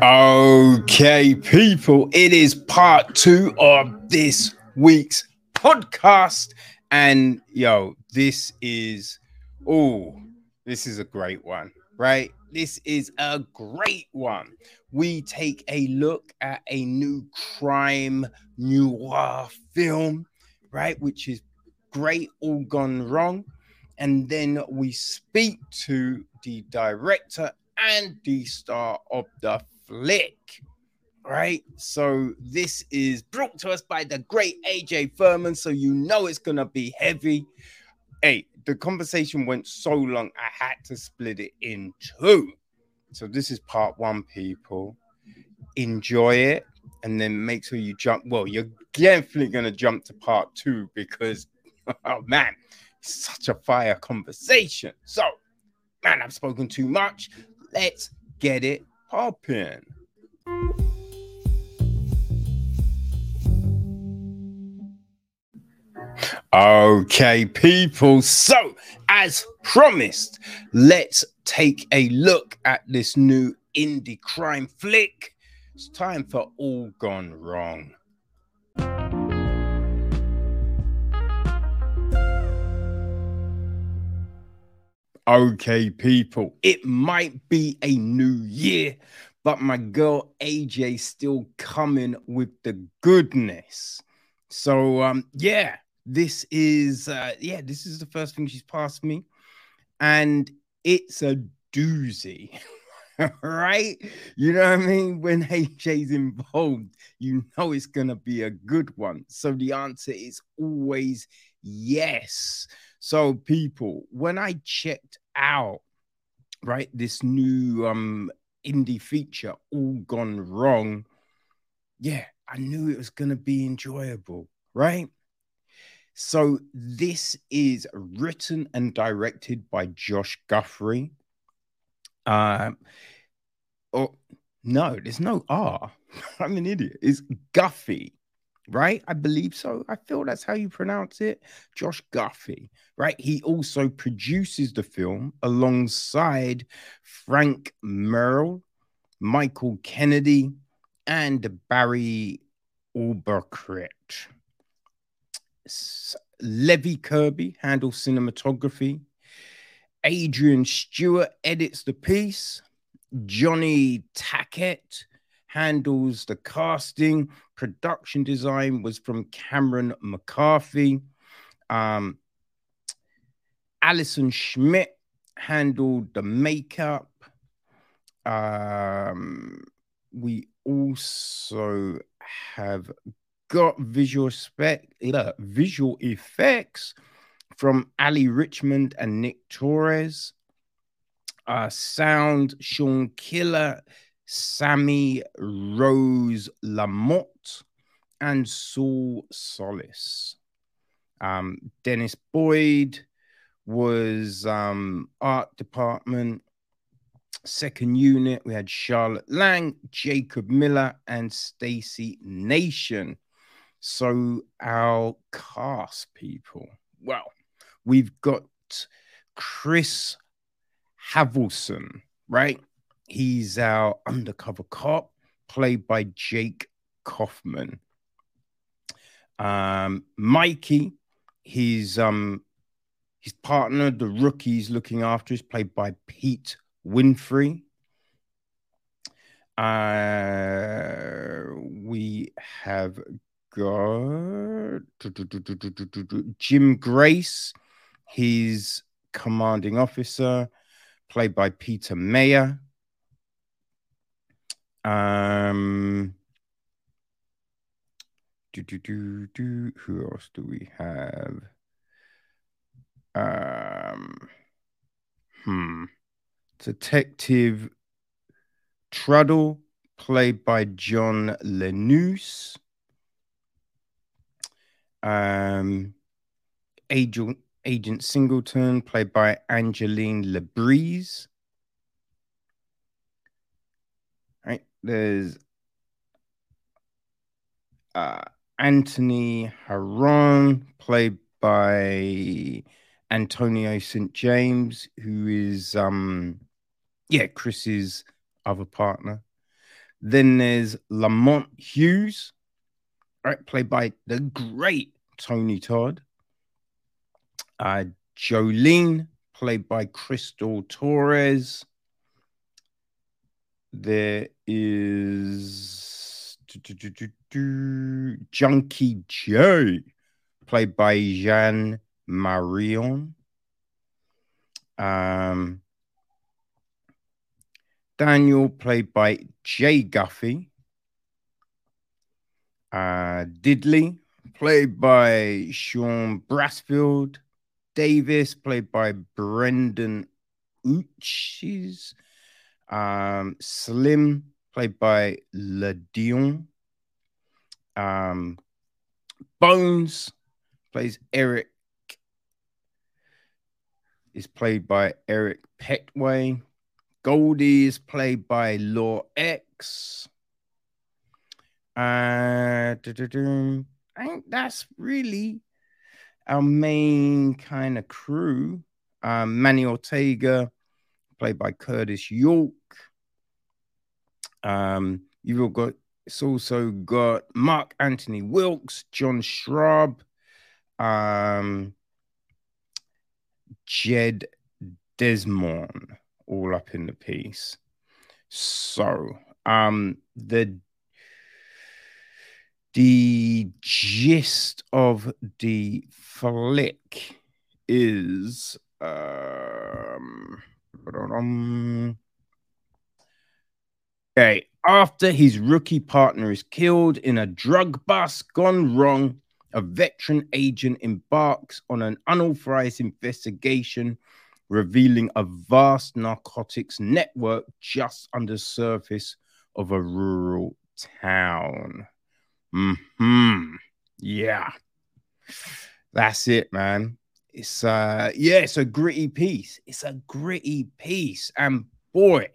Okay, people, it is part two of this week's podcast. And yo, this is oh, this is a great one, right? This is a great one. We take a look at a new crime noir film, right? Which is great, all gone wrong. And then we speak to the director and the star of the flick. Right, so this is brought to us by the great AJ Furman, so you know it's gonna be heavy. Hey, the conversation went so long, I had to split it in two. So this is part one, people. Enjoy it, and then make sure you jump. Well, you're definitely gonna jump to part two because, oh man, such a fire conversation. So, man, I've spoken too much. Let's get it popping. Okay, people. So, as promised, let's take a look at this new indie crime flick. It's time for All Gone Wrong. Okay, people, it might be a new year, but my girl AJ still coming with the goodness. So um yeah, this is uh yeah, this is the first thing she's passed me and it's a doozy. right? You know what I mean? When AJ's involved, you know it's gonna be a good one. So the answer is always yes. So, people, when I checked out, right, this new um indie feature, All Gone Wrong, yeah, I knew it was gonna be enjoyable, right? So, this is written and directed by Josh Guthrie. Um, oh no, there's no R. I'm an idiot. It's Guffey right? I believe so. I feel that's how you pronounce it. Josh Guffey, right? He also produces the film alongside Frank Merrill, Michael Kennedy, and Barry Albuquerque. Levy Kirby handles cinematography. Adrian Stewart edits the piece. Johnny Tackett handles the casting. Production design was from Cameron McCarthy. Um, Allison Schmidt handled the makeup. Um, we also have got visual spec, uh, visual effects from Ali Richmond and Nick Torres. Uh, sound Sean Killer Sammy Rose Lamotte, and Saul Solis. Um, Dennis Boyd was um, art department. Second unit, we had Charlotte Lang, Jacob Miller, and Stacy Nation. So our cast people. Well, we've got Chris Havelson, right? He's our undercover cop, played by Jake Kaufman. Um, Mikey, his um, his partner, the rookie, rookie's looking after, is played by Pete Winfrey. Uh, we have got Jim Grace, his commanding officer, played by Peter Mayer. Um, do, do, do, do. Who else do we have? Um, hmm. Detective Truddle, played by John Lenus. Um, Agent Agent Singleton, played by Angeline Lebrise. There's uh, Anthony Haron, played by Antonio St. James, who is um yeah, Chris's other partner. Then there's Lamont Hughes, right, played by the great Tony Todd. Uh, Jolene, played by Crystal Torres. There is Junkie Joe, played by Jean Marion. Um, Daniel, played by Jay Guffey. Uh, Diddley, played by Sean Brassfield. Davis, played by Brendan Uchis. Um, Slim, played by Ladion. Um, Bones plays Eric. Is played by Eric Petway. Goldie is played by Law X. Uh, I think that's really our main kind of crew. Um, Manny Ortega, played by Curtis York. Um, you've got it's also got Mark Anthony Wilkes, John Schraub, um, Jed Desmond, all up in the piece. So, um, the the gist of the flick is um, okay after his rookie partner is killed in a drug bust gone wrong a veteran agent embarks on an unauthorized investigation revealing a vast narcotics network just under the surface of a rural town Hmm. Yeah. That's it, man. It's uh yeah, it's a gritty piece. It's a gritty piece. And boy,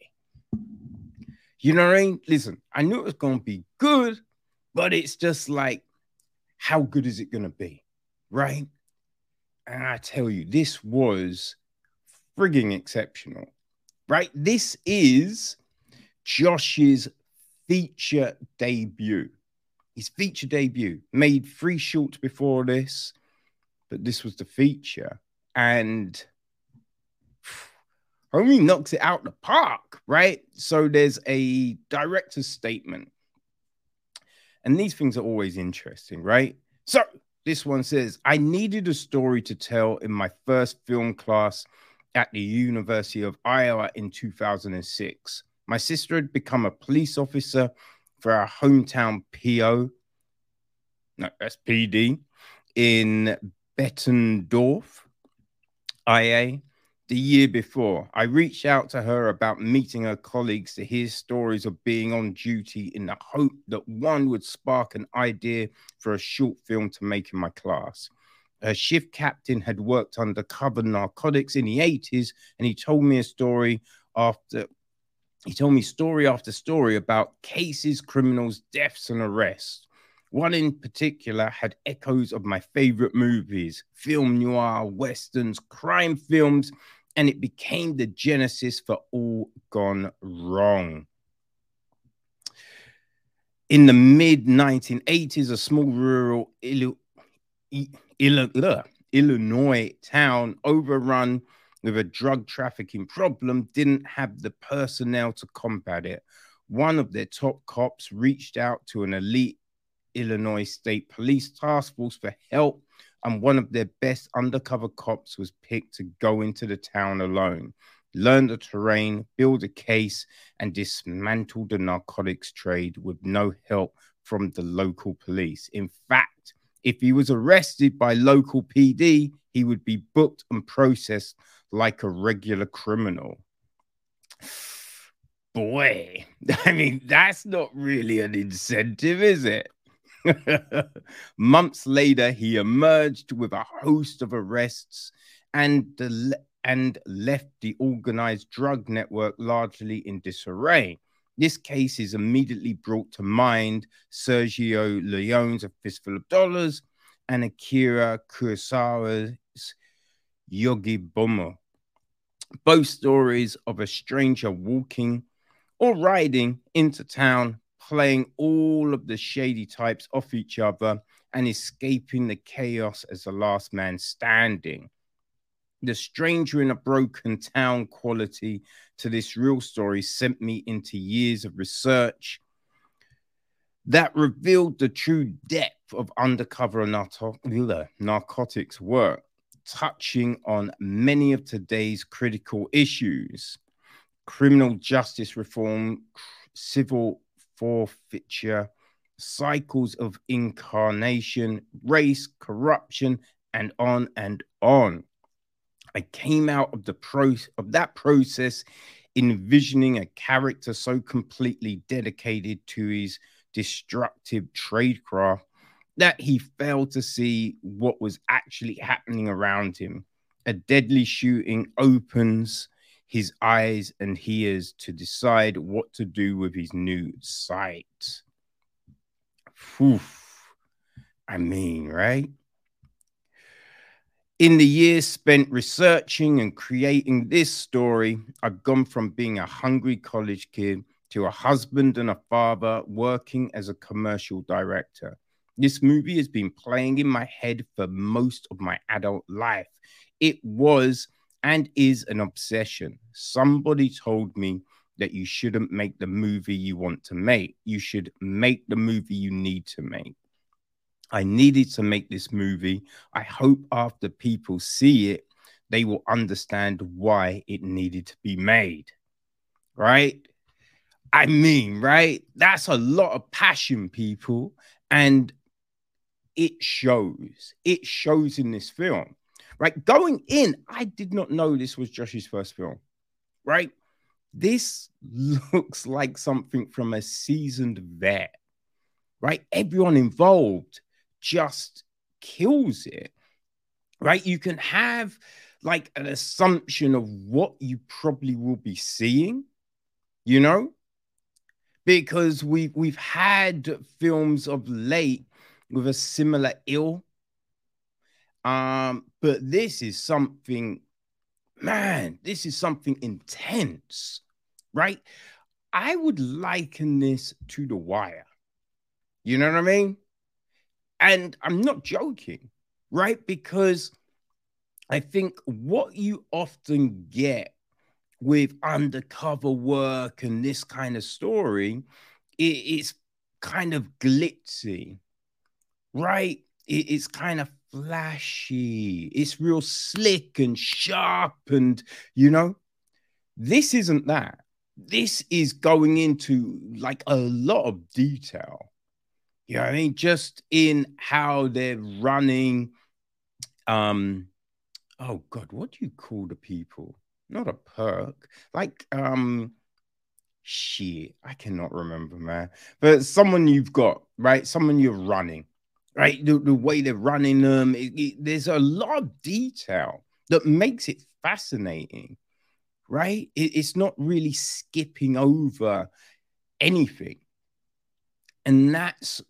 you know what I mean? Listen, I knew it was gonna be good, but it's just like, how good is it gonna be? Right? And I tell you, this was frigging exceptional. Right? This is Josh's feature debut his feature debut. Made three shorts before this, but this was the feature. And homie knocks it out the park, right? So there's a director's statement. And these things are always interesting, right? So this one says, I needed a story to tell in my first film class at the University of Iowa in 2006. My sister had become a police officer for our hometown PO, no, that's PD, in Bettendorf, IA, the year before. I reached out to her about meeting her colleagues to hear stories of being on duty in the hope that one would spark an idea for a short film to make in my class. Her shift captain had worked undercover narcotics in the 80s, and he told me a story after he told me story after story about cases, criminals, deaths, and arrests. One in particular had echoes of my favorite movies, film noir, westerns, crime films, and it became the genesis for All Gone Wrong. In the mid 1980s, a small rural Illinois town overrun with a drug trafficking problem didn't have the personnel to combat it. One of their top cops reached out to an elite Illinois State Police task force for help, and one of their best undercover cops was picked to go into the town alone, learn the terrain, build a case, and dismantle the narcotics trade with no help from the local police. In fact, if he was arrested by local PD, he would be booked and processed like a regular criminal. Boy, I mean, that's not really an incentive, is it? Months later, he emerged with a host of arrests and, and left the organized drug network largely in disarray. This case is immediately brought to mind Sergio Leone's A Fistful of Dollars and Akira Kurosawa's Yojimbo. Both stories of a stranger walking or riding into town, playing all of the shady types off each other and escaping the chaos as the last man standing. The stranger in a broken town quality to this real story sent me into years of research that revealed the true depth of undercover narcotics work, touching on many of today's critical issues criminal justice reform, civil forfeiture, cycles of incarnation, race, corruption, and on and on. I came out of the pro of that process envisioning a character so completely dedicated to his destructive tradecraft that he failed to see what was actually happening around him. A deadly shooting opens his eyes and ears to decide what to do with his new sight. Oof. I mean, right? In the years spent researching and creating this story, I've gone from being a hungry college kid to a husband and a father working as a commercial director. This movie has been playing in my head for most of my adult life. It was and is an obsession. Somebody told me that you shouldn't make the movie you want to make, you should make the movie you need to make. I needed to make this movie. I hope after people see it, they will understand why it needed to be made. Right? I mean, right? That's a lot of passion, people. And it shows. It shows in this film. Right? Going in, I did not know this was Josh's first film. Right? This looks like something from a seasoned vet. Right? Everyone involved just kills it, right? You can have like an assumption of what you probably will be seeing, you know, because we've we've had films of late with a similar ill. Um, but this is something, man, this is something intense, right? I would liken this to The Wire. You know what I mean? And I'm not joking, right? Because I think what you often get with undercover work and this kind of story, it, it's kind of glitzy, right? It's kind of flashy. It's real slick and sharp, and you know, this isn't that. This is going into like a lot of detail you know I mean? Just in how they're running. Um, oh God, what do you call the people? Not a perk, like um, shit. I cannot remember, man. But someone you've got, right? Someone you're running, right? The, the way they're running them. It, it, there's a lot of detail that makes it fascinating, right? It, it's not really skipping over anything. And that's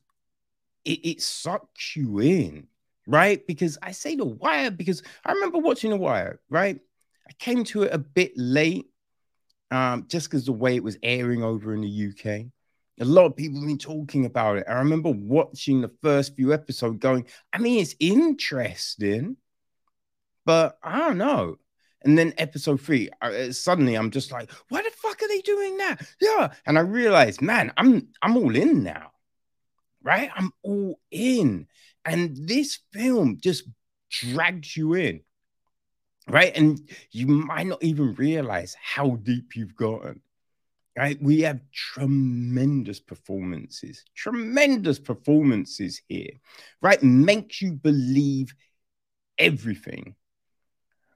it, it sucks you in, right? Because I say The Wire because I remember watching The Wire, right? I came to it a bit late, um, just because the way it was airing over in the UK. A lot of people have been talking about it. I remember watching the first few episodes going, I mean, it's interesting, but I don't know. And then episode three, I, uh, suddenly I'm just like, why the fuck are they doing that? Yeah. And I realized, man, I'm I'm all in now right? I'm all in. And this film just drags you in, right? And you might not even realize how deep you've gotten, right? We have tremendous performances, tremendous performances here, right? Makes you believe everything,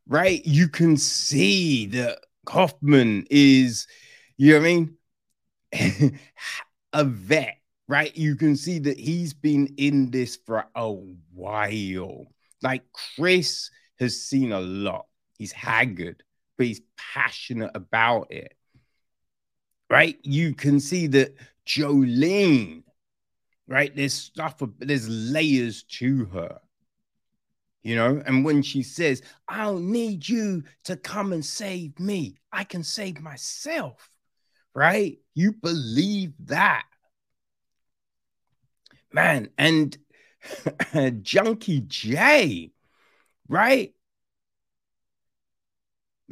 right? You can see that Kaufman is, you know what I mean? a vet right? You can see that he's been in this for a while. Like Chris has seen a lot. He's haggard, but he's passionate about it. Right? You can see that Jolene, right? There's stuff, there's layers to her. You know, and when she says, I don't need you to come and save me, I can save myself right? You believe that. Man, and Junkie J, right?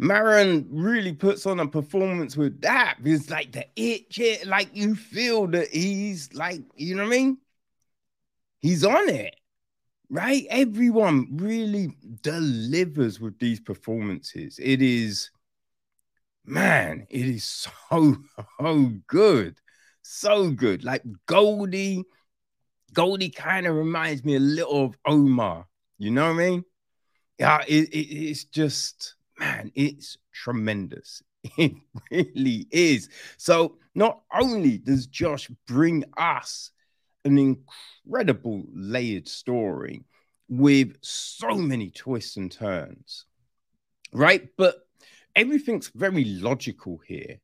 Maron really puts on a performance with that It's like, the itch, it, like, you feel that he's like, you know what I mean? He's on it, right? Everyone really delivers with these performances. It is, man, it is so, so good. So good. Like, Goldie, Goldie kind of reminds me a little of Omar. You know what I mean? Yeah, it, it, it's just man, it's tremendous. It really is. So, not only does Josh bring us an incredible layered story with so many twists and turns, right? But everything's very logical here.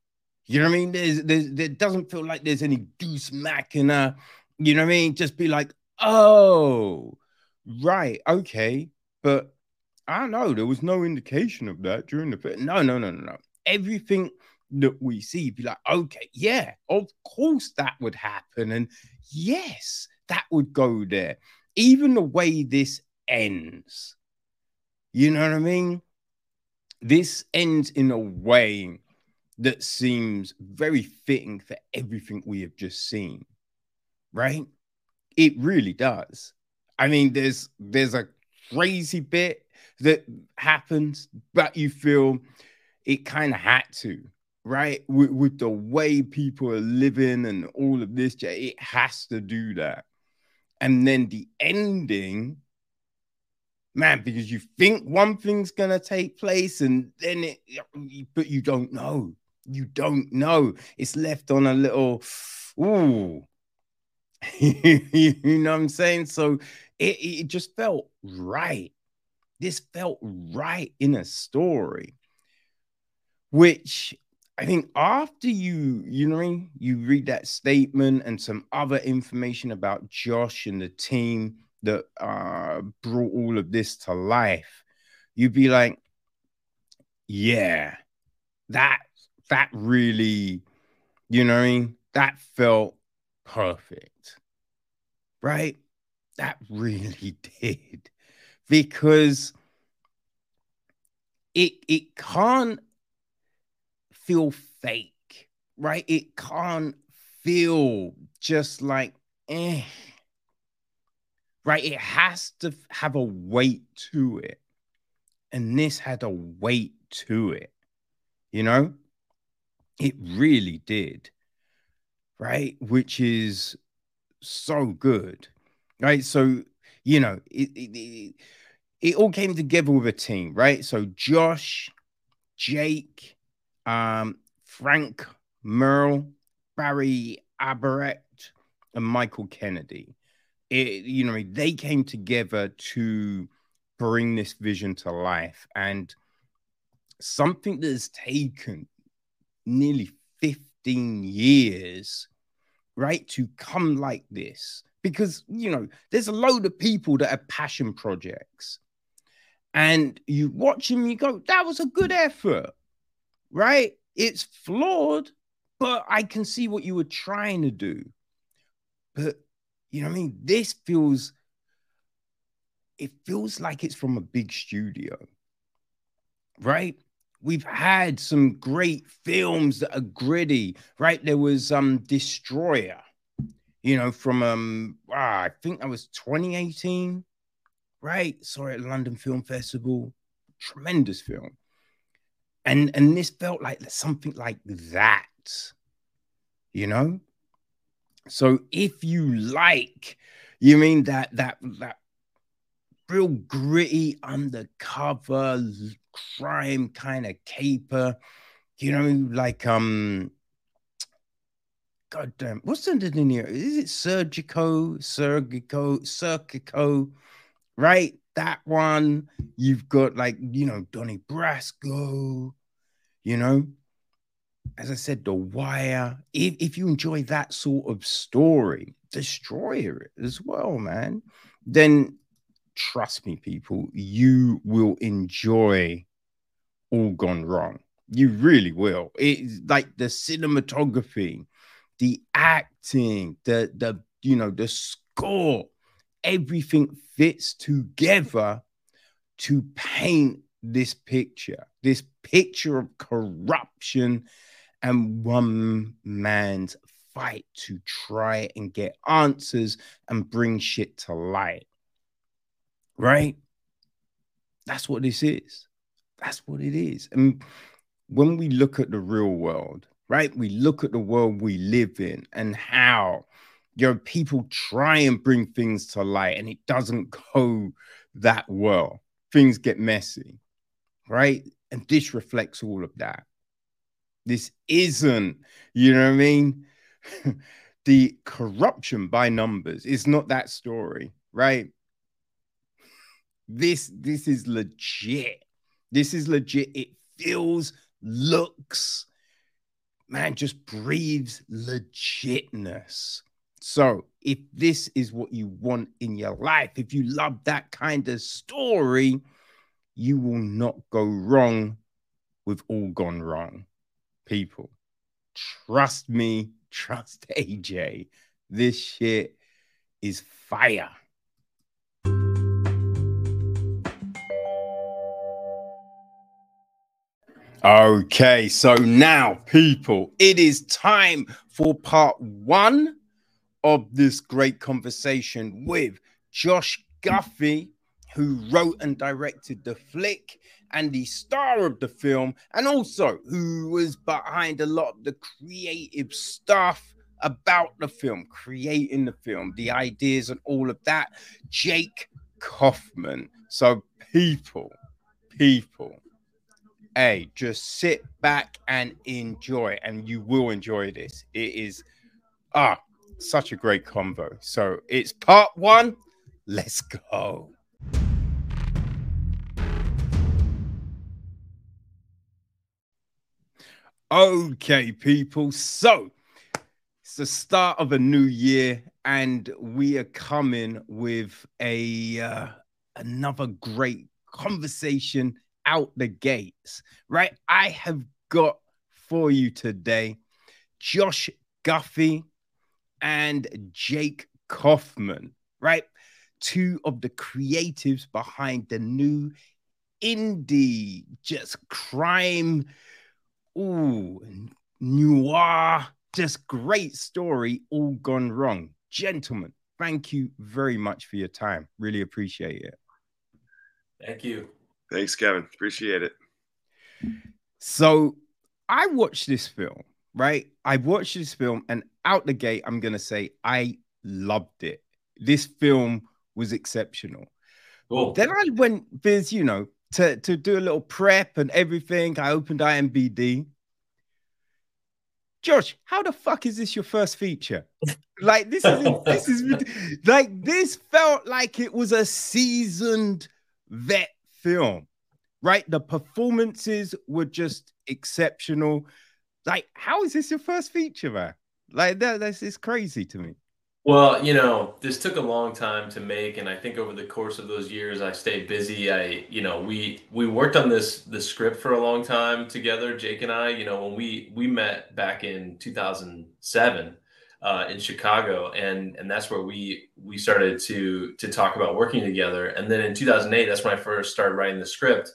You know what I mean? There's, there's there doesn't feel like there's any goose machina. You know what I mean? Just be like, oh, right, okay, but I know. There was no indication of that during the film. No, no, no, no, no. Everything that we see, be like, okay, yeah, of course that would happen. And yes, that would go there. Even the way this ends, you know what I mean? This ends in a way that seems very fitting for everything we have just seen, right? It really does. I mean, there's there's a crazy bit that happens, but you feel it kind of had to, right? With, with, the way people are living and all of this, it has to do that. And then the ending, man, because you think one thing's gonna take place, and then it, but you don't know. You don't know. It's left on a little, ooh. you know what I'm saying? So it, it just felt right this felt right in a story, which I think after you, you know, you read that statement and some other information about Josh and the team that uh, brought all of this to life, you'd be like, yeah, that that really, you know, I mean? that felt perfect, right? That really did because it it can't feel fake, right? It can't feel just like eh. Right? It has to have a weight to it. And this had a weight to it. You know? It really did. Right? Which is so good. Right? So you know, it, it, it, it all came together with a team, right? So Josh, Jake, um, Frank Merle, Barry Abaret, and Michael Kennedy. It, you know, they came together to bring this vision to life. And something that has taken nearly 15 years, right, to come like this because you know there's a load of people that have passion projects. And you watch them you go that was a good effort right? It's flawed but i can see what you were trying to do. But you know i mean? This feels it feels like it's from a big studio right? We've had some great films that are gritty right? There was um destroyer you know, from um, ah, I think that was 2018, right? It at London Film Festival. Tremendous film. And and this felt like something like that, you know. So if you like, you mean that that that real gritty undercover crime kind of caper, you know, like um God damn, what's under in here? Is it Surgico, Surgico, Serpico, right? That one. You've got like, you know, Donnie Brasco, you know. As I said, The Wire. If, if you enjoy that sort of story, Destroyer as well, man, then trust me, people, you will enjoy All Gone Wrong. You really will. It's like the cinematography, the acting, the the you know the score, everything fits together to paint this picture, this picture of corruption and one man's fight to try and get answers and bring shit to light. Right? That's what this is. That's what it is. And when we look at the real world, right? We look at the world we live in and how you know people try and bring things to light and it doesn't go that well. Things get messy, right? And this reflects all of that. This isn't, you know what I mean? the corruption by numbers is not that story, right? This this is legit. This is legit. It feels, looks, man, just breathes legitness. So, if this is what you want in your life, if you love that kind of story, you will not go wrong with all gone wrong. People, trust me, trust AJ. This shit is fire. Okay, so now, people, it is time for part one of this great conversation with Josh Guffey, who wrote and directed the flick and the star of the film, and also who was behind a lot of the creative stuff about the film, creating the film, the ideas, and all of that. Jake Kaufman. So, people, people, hey, just sit back and enjoy, and you will enjoy this. It is ah such a great convo. So it's part one. Let's go. Okay, people. So it's the start of a new year, and we are coming with a uh, another great conversation out the gates. Right, I have got for you today Josh Guffey and Jake Kaufman. Right, two of the creatives behind the new indie just crime ooh, noir, just great story, all gone wrong. Gentlemen, thank you very much for your time. Really appreciate it. Thank you. Thanks, Kevin. Appreciate it. So I watched this film, right? I watched this film, and out the gate, I'm going to say I loved it. This film was exceptional. Cool. Then I went, there's, you know, to, to do a little prep and everything. I opened IMBD. Josh, how the fuck is this your first feature? Like this is this is like this felt like it was a seasoned vet film, right? The performances were just exceptional. Like, how is this your first feature, man? Like that, that's is crazy to me. Well, you know, this took a long time to make, and I think over the course of those years, I stayed busy. I, you know, we we worked on this the script for a long time together, Jake and I. You know, when we we met back in 2007 uh, in Chicago, and and that's where we we started to to talk about working together. And then in 2008, that's when I first started writing the script.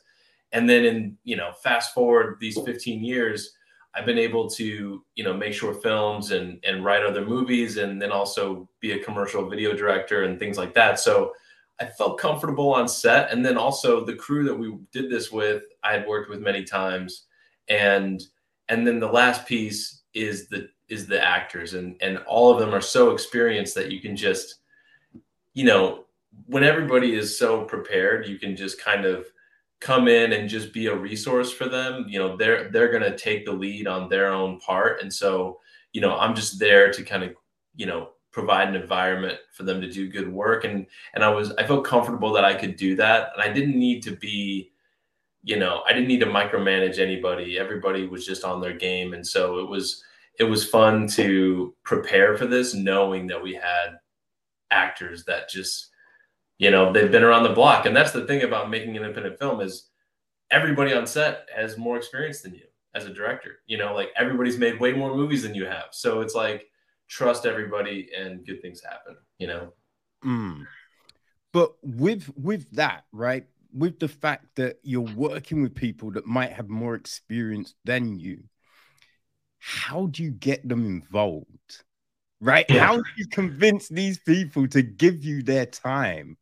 And then in you know, fast forward these 15 years I've been able to, you know, make short films and and write other movies, and then also be a commercial video director and things like that. So I felt comfortable on set, and then also the crew that we did this with, I had worked with many times, and and then the last piece is the is the actors, and and all of them are so experienced that you can just, you know, when everybody is so prepared, you can just kind of come in and just be a resource for them. You know they're they're going to take the lead on their own part. And so you know i'm just there to kind of you know provide an environment for them to do good work. And and i was i felt comfortable that i could do that. And i didn't need to be you know i didn't need to micromanage anybody. Everybody was just on their game. And so it was it was fun to prepare for this knowing that we had actors that just you know they've been around the block and that's the thing about making an independent film is everybody on set has more experience than you as a director. You know, like everybody's made way more movies than you have. So it's like trust everybody and good things happen, you know. Mm. But with with that, right? With the fact that you're working with people that might have more experience than you, how do you get them involved? Right? Yeah. How do you convince these people to give you their time?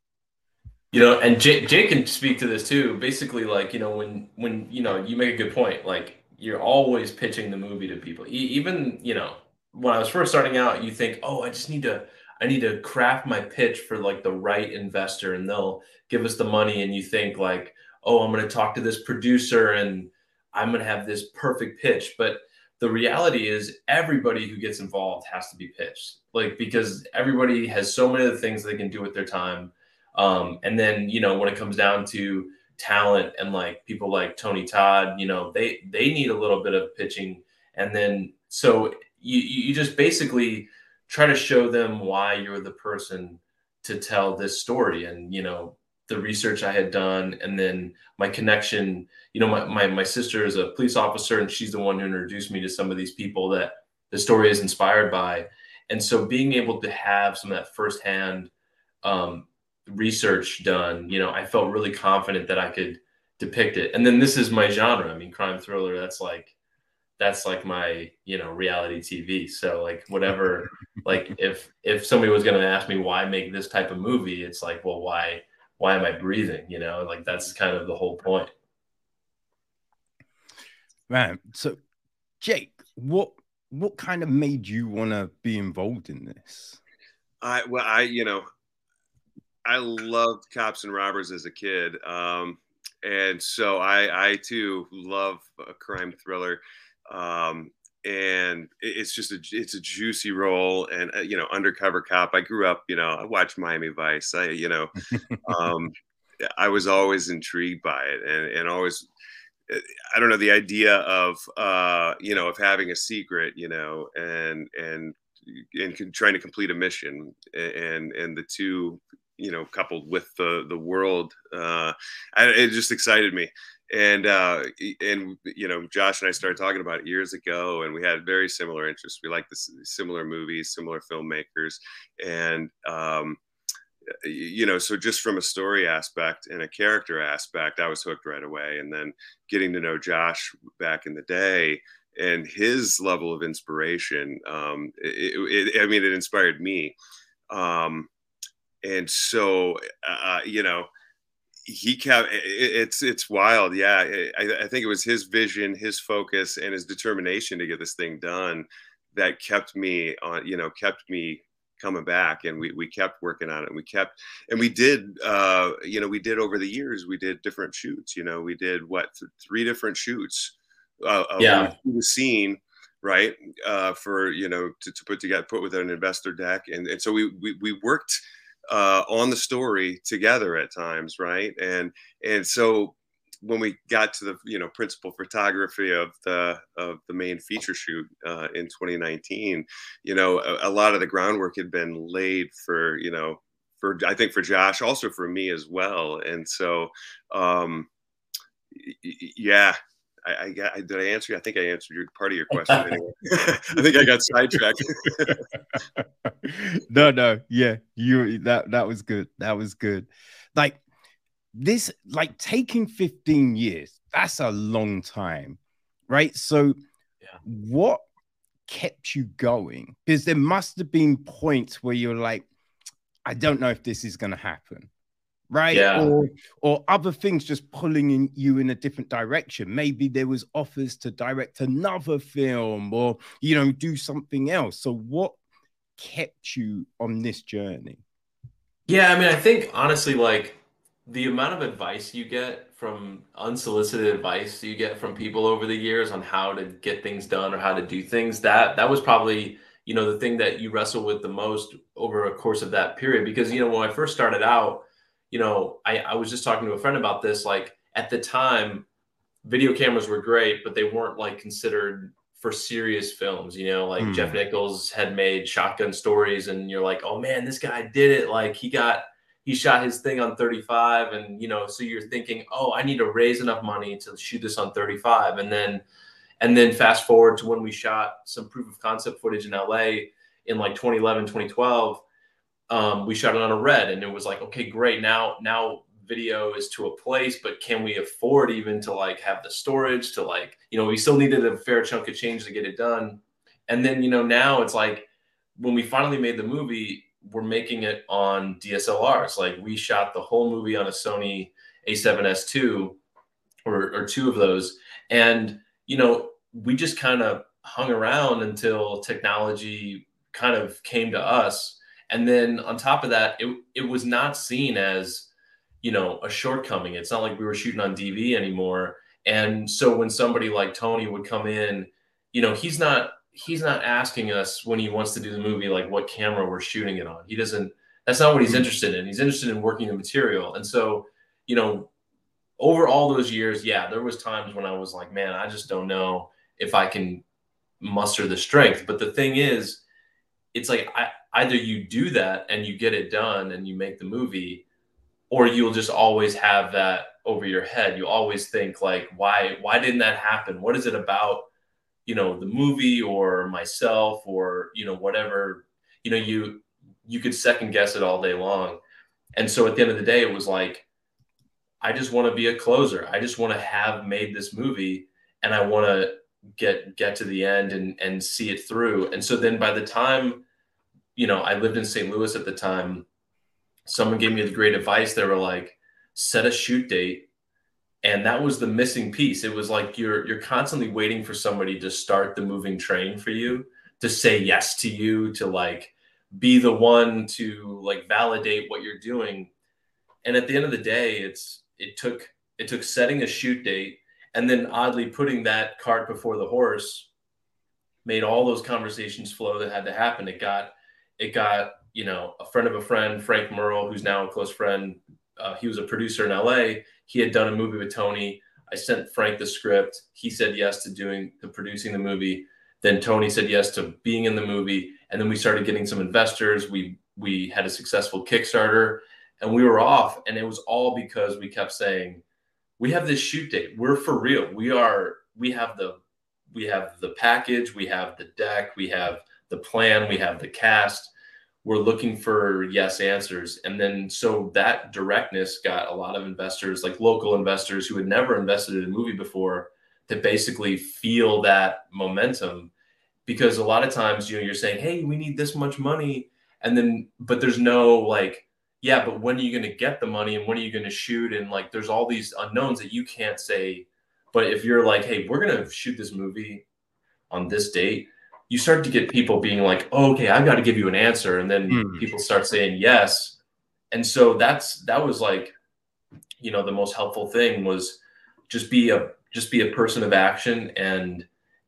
You know, and Jake, Jake can speak to this too. Basically, like you know, when when you know, you make a good point. Like you're always pitching the movie to people. even you know, when I was first starting out, you think, oh, I just need to I need to craft my pitch for like the right investor and they'll give us the money and you think like, oh, I'm going to talk to this producer and I'm going to have this perfect pitch. But the reality is everybody who gets involved has to be pitched like because everybody has so many other things they can do with their time. Um, and then, you know, when it comes down to talent and like people like Tony Todd, you know, they, they need a little bit of pitching. And then, so you, you just basically, try to show them why you're the person to tell this story and you know the research i had done and then my connection you know my, my, my sister is a police officer and she's the one who introduced me to some of these people that the story is inspired by. And so being able to have some of that firsthand um, research done you know i felt really confident that i could depict it. And then this is my genre. I mean crime thriller that's like that's like my you know reality tv so like whatever like if if somebody was going to ask me why make this type of movie it's like well why why am i breathing? You know like that's kind of the whole point. Man so jake what what kind of made you want to be involved in this? I well i you know i loved cops and robbers as a kid um and so i i too love a crime thriller. Um, and it's just a it's a juicy role and uh, you know undercover cop. I grew up you know i watched miami vice. I you know um, i was always intrigued by it and and always uh, i don't know the idea of uh you know of having a secret you know and and and trying to complete a mission and and the two you know coupled with the the world uh it just excited me and uh, and you know Josh and I started talking about it years ago, and we had very similar interests. We like the similar movies, similar filmmakers, and um, you know, so just from a story aspect and a character aspect, I was hooked right away. And then getting to know Josh back in the day and his level of inspiration, um, it, it, I mean, it inspired me. Um, and so, uh, you know he kept it's it's wild. Yeah I, I, think it was his vision his focus and his determination to get this thing done that kept me on you know kept me coming back. And we, we kept working on it. And we kept and we did uh you know we did over the years we did different shoots you know we did what th- three different shoots uh, yeah. the scene right uh for you know to, to put together put with an investor deck. And, and so we, we we worked uh, on the story together at times, right? And and so when we got to the you know principal photography of the of the main feature shoot uh, in 2019, you know a, a, lot of the groundwork had been laid for you know for I think for Josh, also for me as well, and so um, yeah, I, I, got, did I answer? You. I think I answered your part of your question. Anyway. I think I got sidetracked. no, no, yeah, you that that was good. That was good. Like this, like taking 15 years, that's a long time, right? So, yeah. what kept you going? Because there must have been points where you're like, I don't know if this is going to happen right? Yeah. Or or other things just pulling in you in a different direction. Maybe there was offers to direct another film or you know do something else. So what kept you on this journey? Yeah, I mean, I think honestly, like the amount of advice you get from unsolicited advice you get from people over the years on how to get things done or how to do things that that was probably you know the thing that you wrestle with the most over a course of that period because you know when i first started out you know, I, I was just talking to a friend about this. Like at the time, video cameras were great, but they weren't like considered for serious films. You know, like mm. Jeff Nichols had made Shotgun Stories, and you're like, oh man, this guy did it. Like he got he shot his thing on 35, and you know, so you're thinking, oh, I need to raise enough money to shoot this on 35, and then And then fast forward to when we shot some proof of concept footage in LA in like 2011, 2012. Um, we shot it on a red and it was like, okay, great. Now, now video is to a place, but can we afford even to like have the storage to like, you know, we still needed a fair chunk of change to get it done. And then, you know, now it's like when we finally made the movie, we're making it on DSLRs. Like we shot the whole movie on a Sony A7S II or, or two of those. And, you know, we just kind of hung around until technology kind of came to us. And then on top of that, it, it was not seen as you know a shortcoming. It's not like we were shooting on dv anymore. And so when somebody like tony would come in you know he's not he's not asking us when he wants to do the movie like what camera we're shooting it on. He doesn't that's not what he's mm-hmm. interested in. He's interested in working the material. And so you know over all those years yeah there was times when i was like man i just don't know if i can muster the strength. But the thing is it's like I, either you do that and you get it done and you make the movie or you'll just always have that over your head. You always think like, why why didn't that happen? What is it about, you know, the movie or myself or you know whatever. You know, you you could second guess it all day long. And so at the end of the day, it was like, I just want to be a closer. I just want to have made this movie, and I want to get get to the end and and see it through. And so then by the time, you know, I lived in St. Louis at the time someone gave me the great advice. They were like, set a shoot date. And that was the missing piece. It was like you're you're constantly waiting for somebody to start the moving train for you, to say yes to you, to like be the one to like validate what you're doing. And at the end of the day, it's it took it took setting a shoot date and then oddly putting that cart before the horse made all those conversations flow that had to happen. It got it got you know, a friend of a friend, Frank Merle, who's now a close friend. Uh, he was a producer in LA. He had done a movie with Tony. I sent Frank the script. He said yes to doing to producing the movie. Then Tony said yes to being in the movie, and then we started getting some investors. We we had a successful Kickstarter, and we were off. And it was all because we kept saying, "We have this shoot date. We're for real. We are. We have the we have the package. We have the deck. We have the plan. We have the cast." we're looking for yes answers. And then so that directness got a lot of investors, like local investors who had never invested in a movie before, to basically feel that momentum. Because a lot of times, you know, you're saying, hey, we need this much money. And then, but there's no like, yeah, but when are you going to get the money and when are you going to shoot? And like, there's all these unknowns that you can't say. But if you're like, hey, we're going to shoot this movie on this date, you start to get people being like, oh, okay, I've got to give you an answer. And then mm. people start saying yes. And so that's that was like, you know, the most helpful thing was just be a just be a person of action and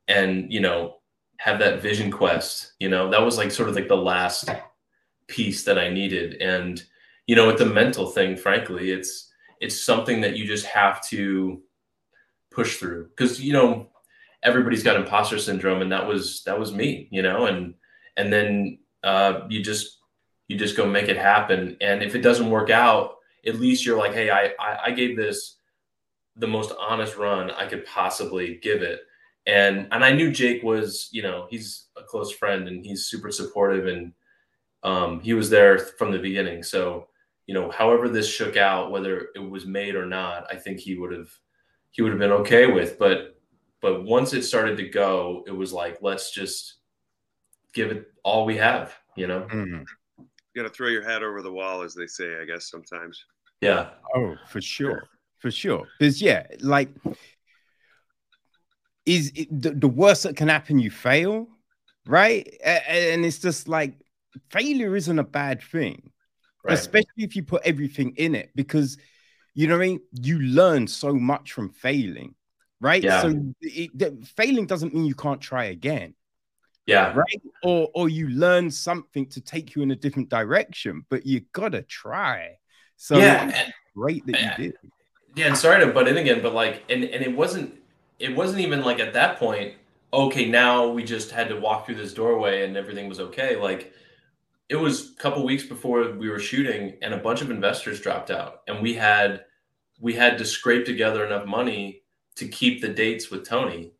and you know have that vision quest. You know, that was like sort of like the last piece that I needed. And you know, with the mental thing, frankly, it's it's something that you just have to push through because you know everybody's got imposter syndrome and that was that was me you know and and then uh, you just you just go make it happen. And if it doesn't work out at least you're like hey I, I i gave this the most honest run i could possibly give it. And and i knew jake was you know he's a close friend and he's super supportive and um, he was there from the beginning. So you know however this shook out whether it was made or not i think he would have he would have been okay with but but once it started to go, it was like, let's just give it all we have, you know? Mm. You got to throw your hat over the wall, as they say, I guess, sometimes. Yeah. Oh, for sure. For sure. Because, yeah, like, is it, the, the worst that can happen, you fail, right? And it's just like, failure isn't a bad thing, right. especially if you put everything in it, because, you know what I mean? You learn so much from failing right? Yeah. So it, the, failing doesn't mean you can't try again. Yeah. Right. Or or you learn something to take you in a different direction, but you gotta try. So yeah, great that you did. Yeah, and sorry to butt in again, but like, and and it wasn't it wasn't even like at that point. Okay, now we just had to walk through this doorway and everything was okay. Like it was a couple weeks before we were shooting, and a bunch of investors dropped out, and we had we had to scrape together enough money to keep the dates with Tony.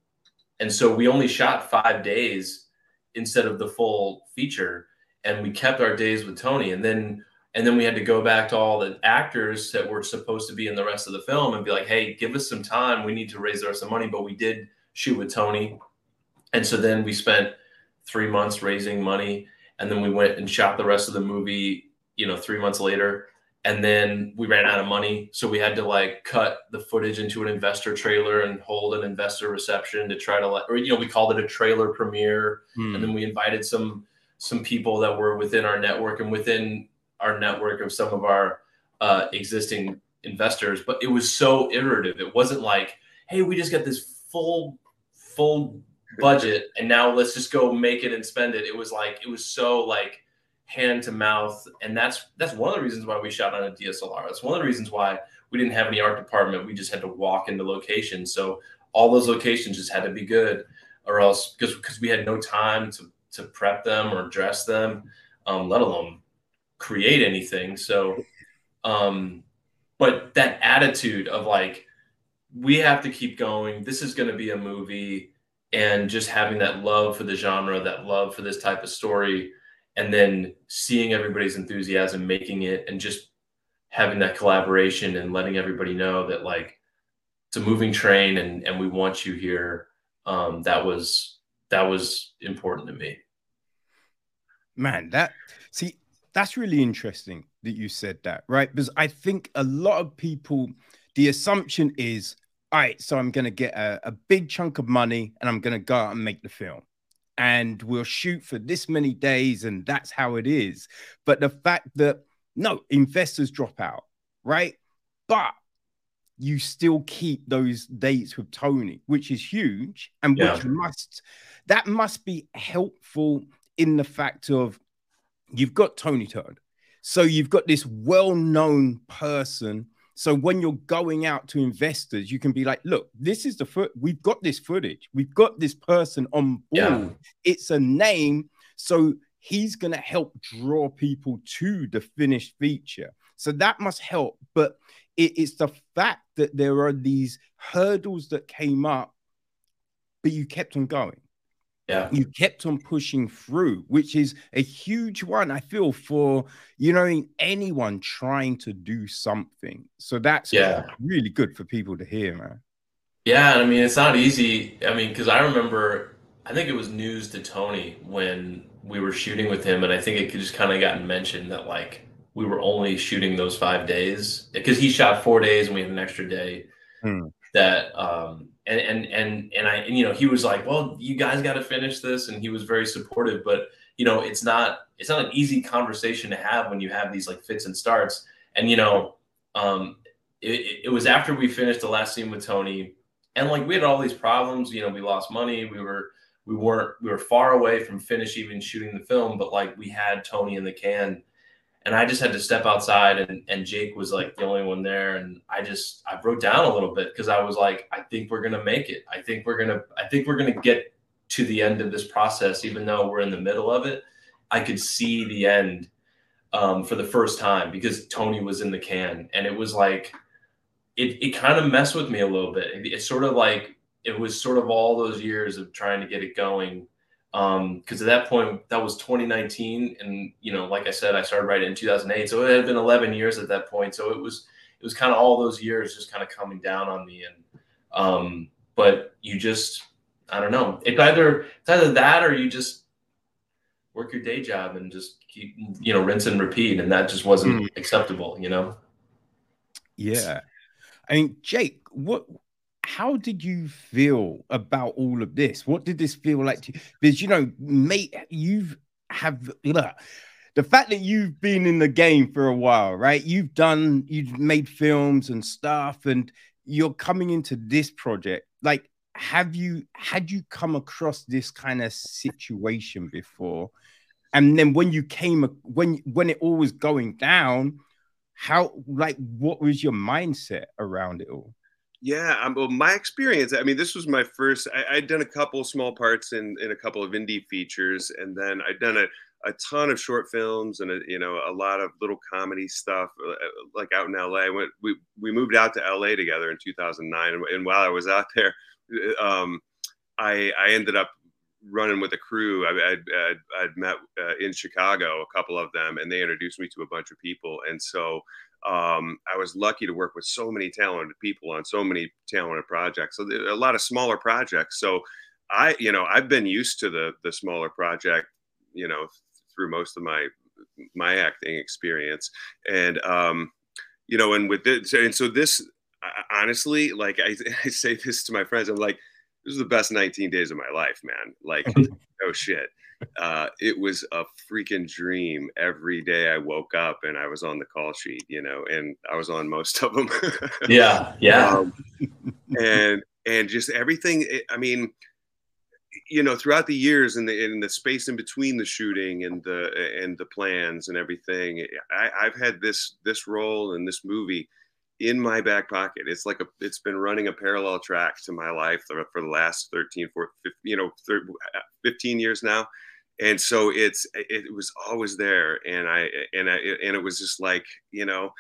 and so we only shot five days instead of the full feature, and we kept our days with Tony, and then and then we had to go back to all the actors that were supposed to be in the rest of the film and be like, hey, give us some time. We need to raise of money, but we did shoot with Tony, and so then we spent three months raising money, and then we went and shot the rest of the movie. You know, three months later, and then we ran out of money. So we had to like cut the footage into an investor trailer and hold an investor reception to try to let or you know we called it a trailer premiere. Hmm. and then we invited some some people that were within our network and within our network of some of our uh, existing investors. But it was so iterative. It wasn't like hey we just got this full full budget and now let's just go make it and spend it. It was like it was so like hand to mouth, and that's that's one of the reasons why we shot on a DSLR. That's one of the reasons why we didn't have any art department. We just had to walk into locations. So all those locations just had to be good, or else because because we had no time to to prep them or dress them, um, let alone create anything. So, um, but that attitude of like we have to keep going. This is going to be a movie, and just having that love for the genre, that love for this type of story and then seeing everybody's enthusiasm making it and just having that collaboration and letting everybody know that like it's a moving train and and we want you here um that was that was important to me. Man that see that's really interesting that you said that right? Because i think a lot of people the assumption is all right so i'm going to get a, a big chunk of money and i'm going to go out and make the film and we'll shoot for this many days and that's how it is. But the fact that no investors drop out, right? But you still keep those dates with Tony, which is huge and yeah. which must that must be helpful in the fact of you've got Tony Todd. So you've got this well-known person so when you're going out to investors, you can be like, look, this is the foot. We've got this footage. We've got this person on board. Yeah. It's a name. So he's going to help draw people to the finished feature. So that must help. But it, it's the fact that there are these hurdles that came up, but you kept on going. Yeah. You kept on pushing through, which is a huge one, I feel, for you know, anyone trying to do something. So that's yeah. really good for people to hear, man. Yeah, I mean, it's not easy. I mean, because I remember, I think it was news to Tony when we were shooting with him, and I think it just kind of gotten mentioned that like we were only shooting those five days because he shot four days and we had an extra day. Hmm. That um, and and and and I and, you know he was like, well, you guys got to finish this, and he was very supportive. But you know, it's not it's not an easy conversation to have when you have these like fits and starts. And you know, um, it, it was after we finished the last scene with Tony, and like we had all these problems. You know, we lost money. We were we weren't we were far away from finish even shooting the film, but like we had Tony in the can and I just had to step outside and, and Jake was like the only one there. And I just I broke down a little bit because I was like I think we're gonna make it. I think we're gonna I think we're gonna get to the end of this process even though we're in the middle of it. I could see the end um, for the first time because Tony was in the can. And it was like it, it kind of messed with me a little bit. It, it's sort of like it was sort of all those years of trying to get it going um because at that point that was 2019 and you know like i said i started writing in 2008 so it had been 11 years at that point so it was it was kind of all those years just kind of coming down on me and um but you just i don't know it's either it's either that or you just work your day job and just keep you know rinse and repeat and that just wasn't mm. acceptable you know yeah i mean jake what how did you feel about all of this? What did this feel like to you? Because you know, mate, you've have look, the fact that you've been in the game for a while, right? You've done, you've made films and stuff, and you're coming into this project. Like, have you had you come across this kind of situation before? And then when you came, when when it all was going down, how like what was your mindset around it all? Yeah, um, well, my experience. I mean, this was my first. I, had done a couple small parts in in a couple of indie features, and then I'd done a, a ton of short films and a, you know a lot of little comedy stuff, uh, like out in LA. Went, we we moved out to LA together in 2009, and, and while I was out there, uh, um, I I ended up running with a crew. I, I'd, I'd, I'd met uh, in Chicago, a couple of them, and they introduced me to a bunch of people. And so um, I was lucky to work with so many talented people on so many talented projects. So a lot of smaller projects. So I, you know, I've been used to the the smaller project, you know, through most of my my acting experience, and um, you know, and with this, and so this, honestly, like I, I say this to my friends, I'm like, this is the best 19 days of my life, man. Like, oh shit. Uh, it was a freaking dream every day I woke up and I was on the call sheet, you know, and I was on most of them. yeah. Yeah. Um, and, and just everything. I mean, you know, throughout the years and the, in the space in between the shooting and the, and the plans and everything, I, I've had this, this role in this movie in my back pocket. It's like a, it's been running a parallel track to my life for, for the last 13, 14, 15, you know, 13, 15 years now. And so it's, it was always there. And I, and I, and it was just like, you know,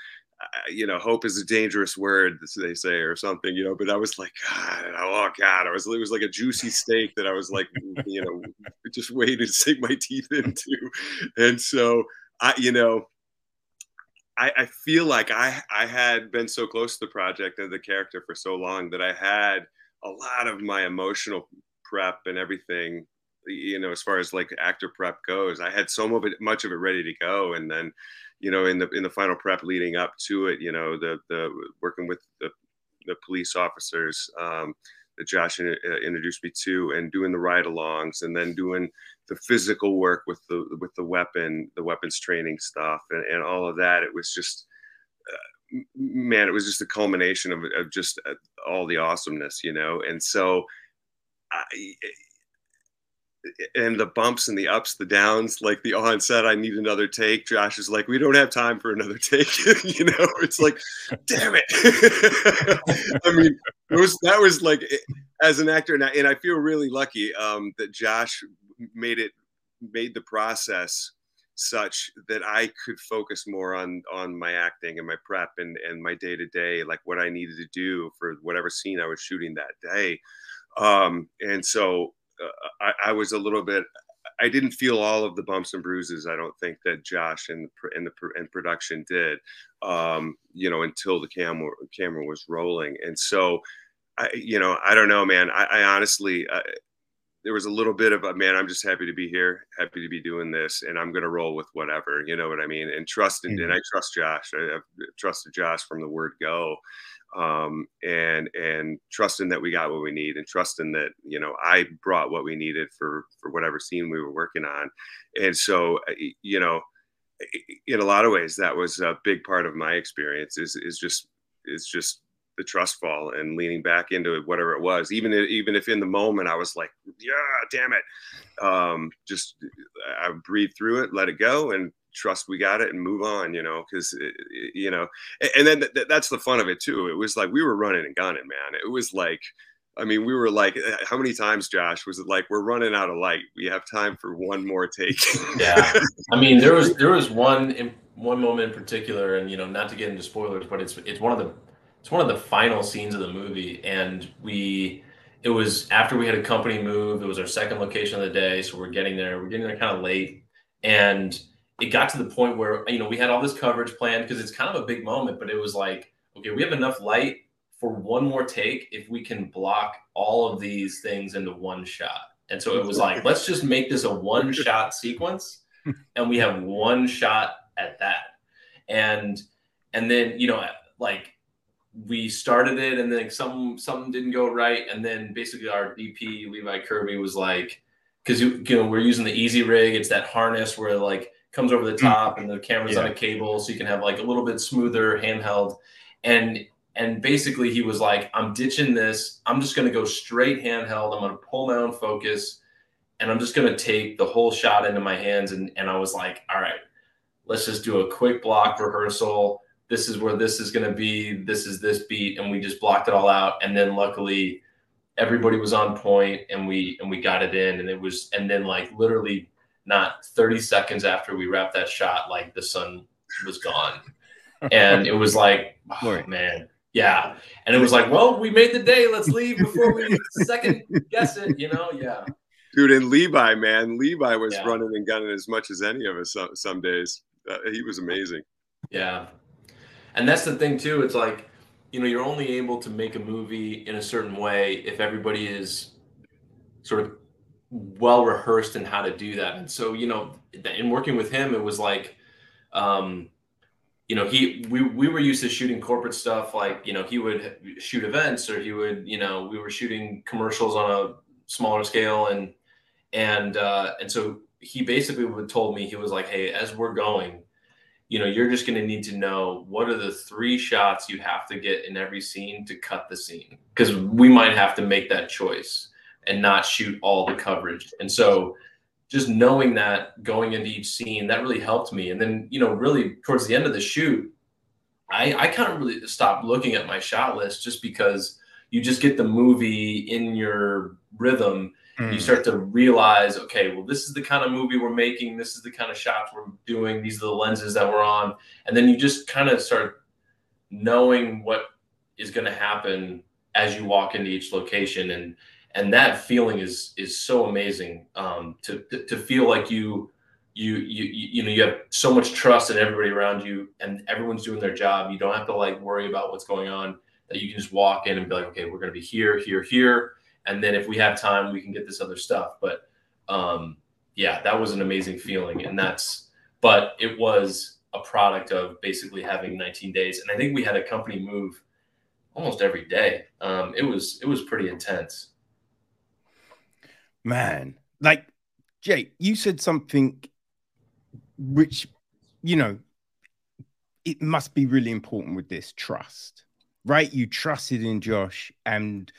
you know, hope is a dangerous word, they say, or something, you know. But I was like, God, oh God, I was, it was like a juicy steak that I was like, you know, just waiting to sink my teeth into. And so I, you know, I, I feel like I I had been so close to the project and the character for so long that I had a lot of my emotional prep and everything you know as far as like actor prep goes i had so much of it ready to go and then you know in the in the final prep leading up to it you know the the working with the the police officers um, that Josh uh, introduced me to, and doing the ride-alongs, and then doing the physical work with the with the weapon, the weapons training stuff, and, and all of that. It was just, uh, man, it was just a culmination of, of just uh, all the awesomeness, you know. And so, I, and the bumps and the ups, the downs, like the onset, I need another take. Josh is like, we don't have time for another take. you know, it's like, damn it. I mean, it was that was like as an actor, and I, and I feel really lucky um, that Josh made it made the process such that I could focus more on on my acting and my prep and and my day to day, like what I needed to do for whatever scene I was shooting that day. Um, and so I, I, was a little bit. I didn't feel all of the bumps and bruises. I don't think that Josh and and the and production did. Um, you know, until the camera camera was rolling, and so, I you know I don't know, man. I, I honestly. I, there was a little bit of a man i'm just happy to be here happy to be doing this and i'm going to roll with whatever you know what i mean and trust mm-hmm. and i trust josh I, have trusted josh from the word go um, and and trusting that we got what we need and trusting that you know I brought what we needed for for whatever scene we were working on, and so uh, you know in a lot of ways that was a big part of my experience is is just is just the trust fall and leaning back into whatever it was. Even if, even if in the moment I was like yeah damn it. Um, just I breathe through it let it go and trust we got it and move on you know because you know and then th- that's the fun of it too it was like we were running and gunning man it was like i mean we were like eh, how many times josh was it like we're running out of light we have time for one more take? Yeah i mean there was there was one one moment in particular and you know not to get into spoilers but it's it's one of the it's one of the final scenes of the movie and we it was after we had a company move it was our second location of the day so we're getting there we're getting there kind of late and it got to the point where you know we had all this coverage planned because it's kind of a big moment, but it was like, okay, we have enough light for one more take if we can block all of these things into one shot. And so it was like, let's just make this a one shot sequence, and we have one shot at that. And and then you know like we started it and then some something didn't go right and then basically our dp levi kirby was like because you, you know we're using the easy rig it's that harness where like comes over the mm. top and the camera's yeah. on a cable so you can have like a little bit smoother handheld. And and basically he was like i'm ditching this. I'm just going to go straight handheld. I'm going to pull my own focus and i'm just going to take the whole shot into my hands. And and i was like all right let's just do a quick block rehearsal. This is where this is going to be. This is this beat. And we just blocked it all out. And then luckily everybody was on point and we and we got it in. And it was and then like literally not 30 seconds after we wrapped that shot, like the sun was gone. and it was like, oh, man, Yeah. And it was like, well, we made the day. Let's leave before we second guess it, you know? Yeah. Dude, and Levi, man, Levi was yeah. running and gunning as much as any of us some, some days. Uh, he was amazing. Yeah. And that's the thing, too. It's like, you know, you're only able to make a movie in a certain way if everybody is sort of well rehearsed in how to do that. And so, you know, in working with him, it was like, um, you know, he we we were used to shooting corporate stuff. Like, you know, he would shoot events, or he would, you know, we were shooting commercials on a smaller scale, and and uh, and so he basically would told me he was like, hey, as we're going, you know, you're just going to need to know what are the three shots you have to get in every scene to cut the scene because we might have to make that choice and not shoot all the coverage. And so just knowing that going into each scene, that really helped me. And then, you know, really towards the end of the shoot, I, I kind of really stopped looking at my shot list just because you just get the movie in your rhythm. Mm. You start to realize, okay, well, this is the kind of movie we're making. This is the kind of shots we're doing. These are the lenses that we're on. And then you just kind of start knowing what is going to happen as you walk into each location. And and that feeling is is so amazing um, to, to, feel like you you you you know you have so much trust in everybody around you and everyone's doing their job. You don't have to like worry about what's going on that you can just walk in and be like okay we're going to be here here here. And then if we have time we can get this other stuff. But um yeah that was an amazing feeling. And that's but it was a product of basically having 19 days. And i think we had a company move almost every day. Um it was it was pretty intense man, like Jake, you said something which, you know, it must be really important with this trust, right? You trusted in Josh and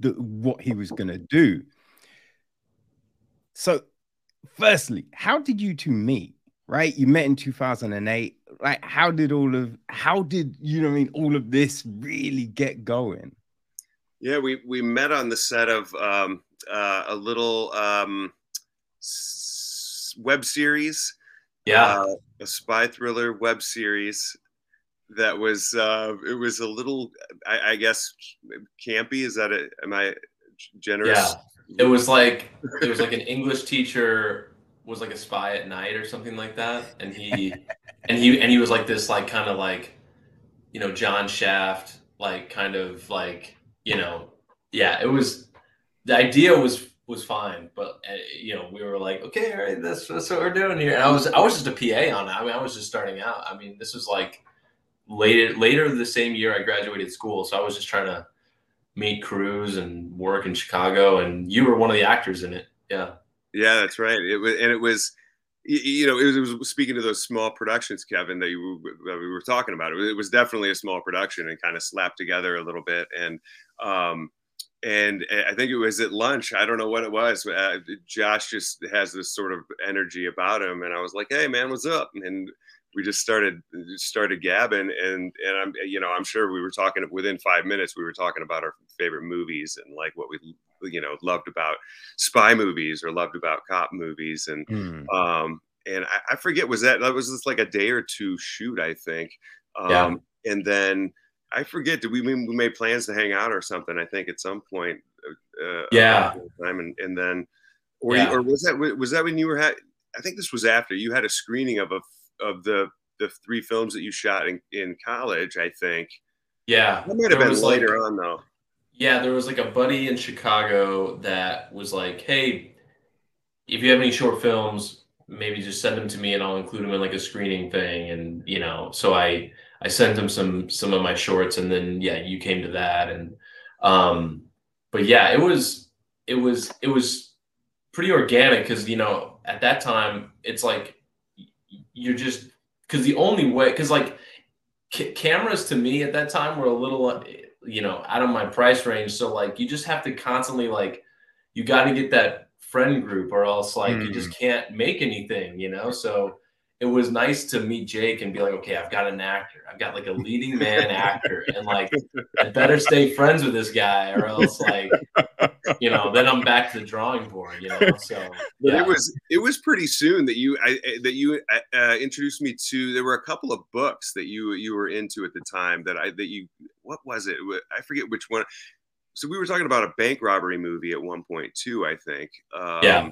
the, what he was going to do. So, firstly, how did you two meet? Right, you met in 2008. Like, how did all of how did you know? I mean, all of this really get going? Yeah, we we met on the set of um, uh, a little um, s- web series. Yeah, uh, a spy thriller web series that was uh, it was a little, I, I guess, campy. Is that it? Am I generous? Yeah, it was like it was like an English teacher was like a spy at night or something like that, and he and he and he was like this like kind of like you know John Shaft like kind of like you know yeah it was the idea was was fine, but uh, you know, we were like, okay, all right, that's that's what we're doing here. And I was I was just a PA on it. I mean, I was just starting out. I mean, this was like later later the same year I graduated school, so I was just trying to meet crews and work in Chicago. And you were one of the actors in it. Yeah. Yeah, that's right. It was, and it was, you know, it was, it was speaking to those small productions, Kevin, that you that we were talking about. It was definitely a small production and kind of slapped together a little bit. And um, and I think it was at lunch. I don't know what it was. Uh, Josh just has this sort of energy about him, and I was like, "Hey, man, what's up?" And we just started started gabbing, and and I'm you know I'm sure we were talking within five minutes. We were talking about our favorite movies and like what we you know loved about spy movies or loved about cop movies, and mm. um and I, I, forget was that that was just like a day or two shoot, I think. Um, yeah. And then I forget. Did we we made plans to hang out or something? I think at some point. Uh, uh yeah. Time and and then, or yeah. you, or was that was that when you were had? I think this was after you had a screening of a of the the three films that you shot in, in college. I think. Yeah. That might have been later like, on though. Yeah, there was like a buddy in Chicago that was like, "Hey, if you have any short films, maybe just send them to me, and I'll include them in like a screening thing." And you know, so I I sent him some some of my shorts, and then yeah, you came to that, and um, but yeah, it was it was it was pretty organic because you know at that time it's like you're just because the only way because like c- cameras to me at that time were a little you know out of my price range, so like you just have to constantly like you got to get that friend group or else like mm. you just mm. can't make anything, you know, so it was nice to meet Jake and be like, okay, I've got an actor. I've got like a leading man actor, and like I better stay friends with this guy, or else like you know, then I'm back to the drawing board. You know, so yeah. it was it was pretty soon that you I, that you uh, uh, introduced me to. There were a couple of books that you you were into at the time that I that you what was it? I forget which one. So we were talking about a bank robbery movie at one point too. I think. Um, yeah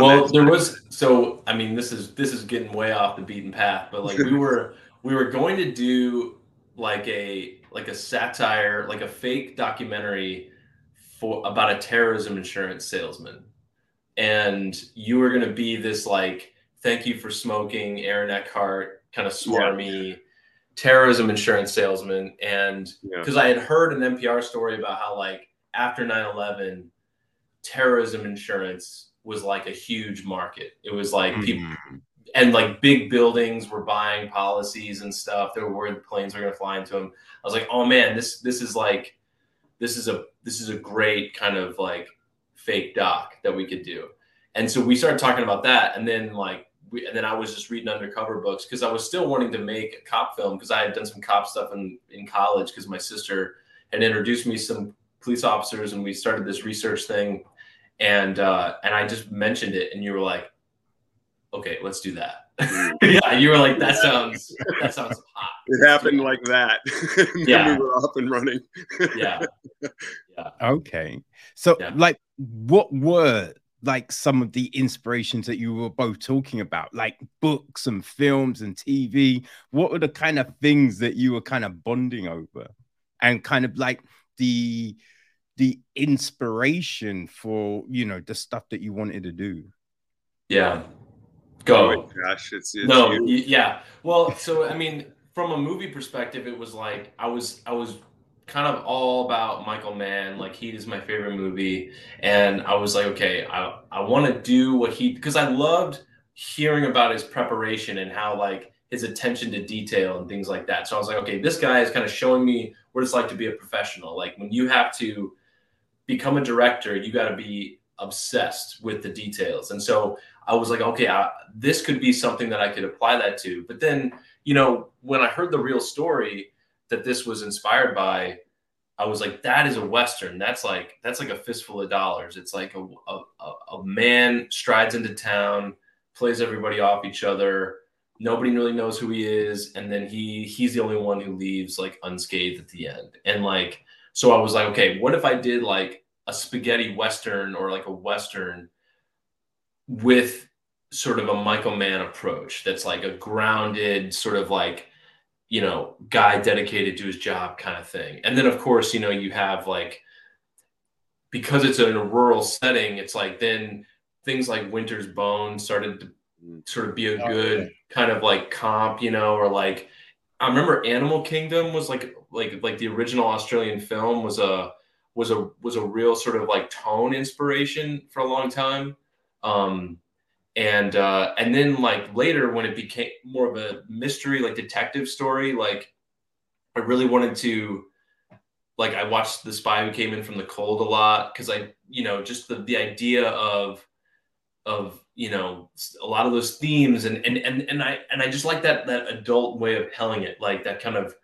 well there was so i mean this is this is getting way off the beaten path but like we were we were going to do like a like a satire like a fake documentary for about a terrorism insurance salesman and you were going to be this like thank you for smoking aaron eckhart kind of smarmy yeah. terrorism insurance salesman and because yeah. i had heard an npr story about how like after 9-11 terrorism insurance was like a huge market. It was like mm-hmm. people and like big buildings were buying policies and stuff. They were worried the planes were going to fly into them. I was like, oh man, this this is like this is a this is a great kind of like fake doc that we could do. And so we started talking about that, and then like we, and then I was just reading undercover books because I was still wanting to make a cop film because I had done some cop stuff in in college because my sister had introduced me some police officers, and we started this research thing and uh, and I just mentioned it, and you were like, "Okay, let's do that." Mm. yeah, you were like, "That sounds that sounds hot." It happened like that. yeah, we were up and running. yeah, yeah. Okay, so yeah. like, what were like some of the inspirations that you were both talking about, like books and films and TV? What were the kind of things that you were kind of bonding over, and kind of like the the inspiration for you know the stuff that you wanted to do? Yeah. Go. Oh gosh it's, it's no yeah. Well so i mean from a movie perspective it was like i was i was kind of all about michael mann like heat is my favorite movie. And i was like okay i, I want to do what he because i loved hearing about his preparation and how like his attention to detail and things like that. So i was like okay this guy is kind of showing me what it's like to be a professional. Like when you have to become a director, you got to be obsessed with the details. And so I was like, okay, I, this could be something that I could apply that to. But then, you know, when I heard the real story that this was inspired by, I was like, that is a Western. That's like, that's like a fistful of dollars. It's like a, a, a man strides into town, plays everybody off each other. Nobody really knows who he is. And then he, he's the only one who leaves like unscathed at the end. And like, so I was like, okay, what if I did like a spaghetti western or like a western with sort of a Michael Mann approach that's like a grounded sort of like you know guy dedicated to his job kind of thing. And then of course, you know, you have like because it's in a rural setting, it's like then things like Winter's Bone started to mm. sort of be a oh, good kind of like comp, you know, or like I remember Animal Kingdom was like like like the original Australian film was a was a was a real sort of like tone inspiration for a long time. Um, and uh, and then like later when it became more of a mystery like detective story, like I really wanted to like I watched The Spy Who Came In from the Cold a lot because I you know just the the idea of of you know a lot of those themes and and and and I and I just like that that adult way of telling it like that kind of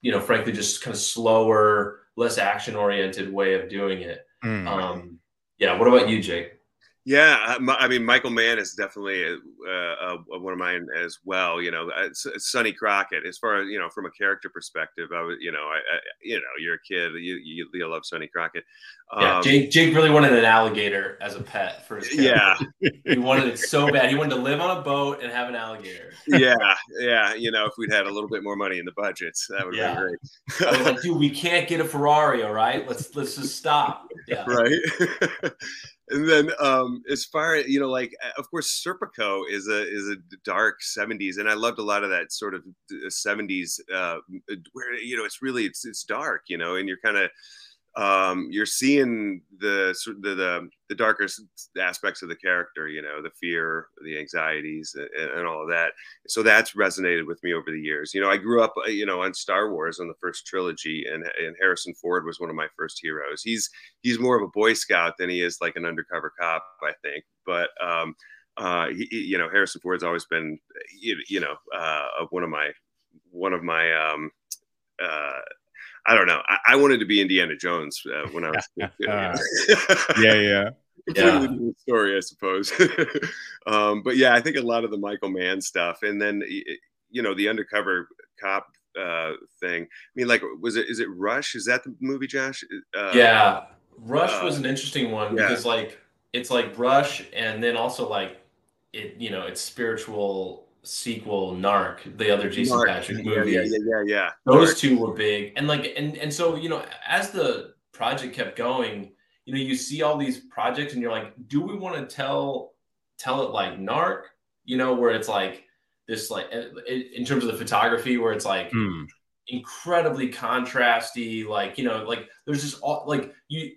you know frankly just kind of slower less action oriented way of doing it mm. um yeah what about you Jake yeah, I mean Michael Mann is definitely a, a, a, one of mine as well. You know, uh, Sonny Crockett. As far as you know, from a character perspective, I was, you know, I, I you know, you're a kid, you you, you love Sonny Crockett. Um, yeah, Jake, Jake really wanted an alligator as a pet for his. Character. Yeah, he wanted it so bad. He wanted to live on a boat and have an alligator. yeah, yeah. You know, if we'd had a little bit more money in the budgets, that would yeah. be great. I was like, dude, we can't get a Ferrari. All right, let's let's just stop. Yeah. Right and then um as far as you know like of course serpico is a is a dark 70s and i loved a lot of that sort of 70s uh where you know it's really it's it's dark you know and you're kind of um, you're seeing the, the, the the darker aspects of the character, you know, the fear, the anxieties, and, and, all of that. So that's resonated with me over the years. You know, I grew up, uh, you know, on Star Wars on the first trilogy, and, and Harrison Ford was one of my first heroes. He's he's more of a Boy Scout than he is like an undercover cop, I think. But um, uh, he, you know, Harrison Ford's always been, you, you know, uh, one of my one of my um, uh, I don't know. I, I, wanted to be Indiana Jones uh, when I was. yeah, yeah. Completely yeah. story, I suppose. um, but yeah, I think a lot of the Michael Mann stuff, and then you know the undercover cop uh, thing. I mean, like, was it is it Rush? Is that the movie, Josh? Uh, yeah, Rush was an interesting one yeah. because like it's like Rush, and then also like it, you know, it's spiritual sequel Narc, the other Jason Narc. Patric movie. Yeah, yeah, yeah, yeah. Those Narc. two were big, and like, and and so you know, as the project kept going, you know, you see all these projects, and you're like, do we want to tell tell it like Narc? You know, where it's like this, like in terms of the photography, where it's like. Mm. incredibly contrasty like you know like there's just all like you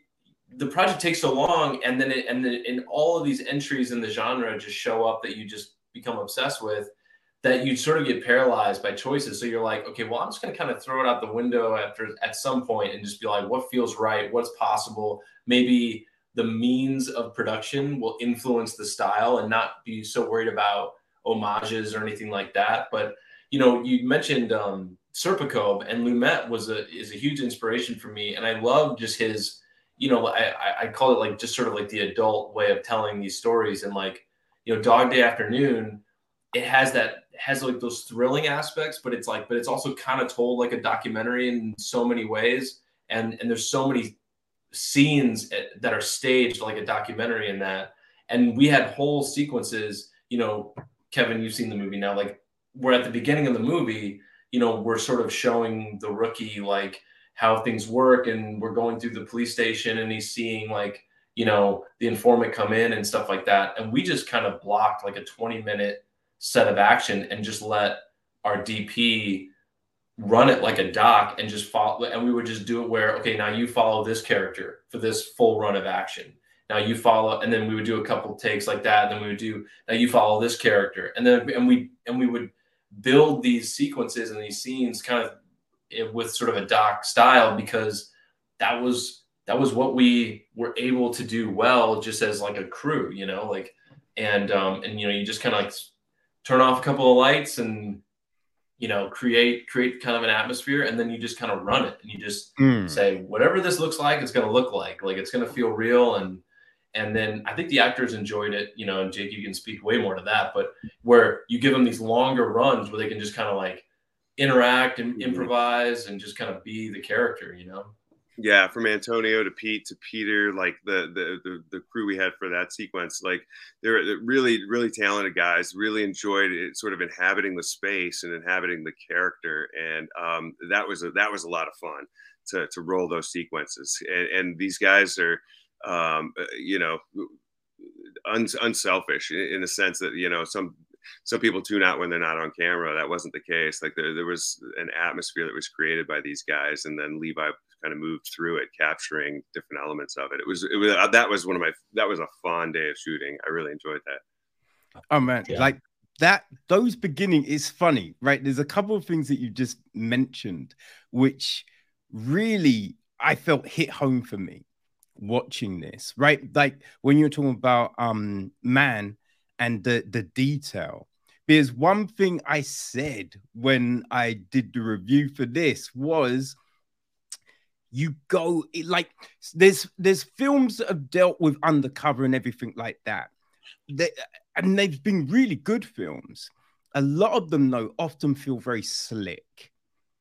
the project takes so long and then it, and then in all of these entries in the genre just show up that you just become obsessed with that you sort of get paralyzed by choices. So you're like, okay, well, I'm just going to kind of throw it out the window after at some point and just be like, what feels right? What's possible? Maybe the means of production will influence the style and not be so worried about homages or anything like that. But you know, you mentioned um, Serpico and Lumet was a is a huge inspiration for me, and I love just his. You know, I I call it like just sort of like the adult way of telling these stories, and like you know, Dog Day Afternoon, it has that has like those thrilling aspects, but it's like, but it's also kind of told like a documentary in so many ways, and and there's so many scenes eh, that are staged like a documentary in that, and we had whole sequences. You know, Kevin, you've seen the movie now. Like we're at the beginning of the movie. You know, we're sort of showing the rookie like how things work, and we're going through the police station, and he's seeing like you know, the informant come in and stuff like that. And we just kind of blocked like a 20 minute set of action and just let our DP run it like a doc and just follow. And we would just do it where, okay, now you follow this character for this full run of action. Now you follow, and then we would do a couple takes like that. And then we would do, now you follow this character. And then, and we, and we would build these sequences and these scenes kind of eh, with sort of a doc style because that was that was what we were able to do well just as like a crew you know like and um and you know you just kind of like turn off a couple of lights and you know create create kind of an atmosphere and then you just kind of run it and you just mm. say whatever this looks like it's going to look like like it's going to feel real and and then i think the actors enjoyed it you know and jake you can speak way more to that but where you give them these longer runs where they can just kind of like interact and mm-hmm. improvise and just kind of be the character you know yeah from antonio to pete to peter like the, the the the, crew we had for that sequence like they're really really talented guys really enjoyed it sort of inhabiting the space and inhabiting the character and um, that was a that was a lot of fun to to roll those sequences and, and these guys are um, uh, you know un, unselfish in, a sense that you know some some people tune out when they're not on camera. That wasn't the case. Like there, there was an atmosphere that was created by these guys, and then Levi kind of moved through it, capturing different elements of it. It was, it was uh, that was one of my that was a fun day of shooting. I really enjoyed that. Oh man, yeah. like that those beginning is funny, right? There's a couple of things that you just mentioned which really I felt hit home for me watching this, right? Like when you're talking about um man and the the detail. Because one thing I said when I did the review for this was you go like there's there's films that have dealt with undercover and everything like that. They, and they've been really good films. A lot of them though often feel very slick.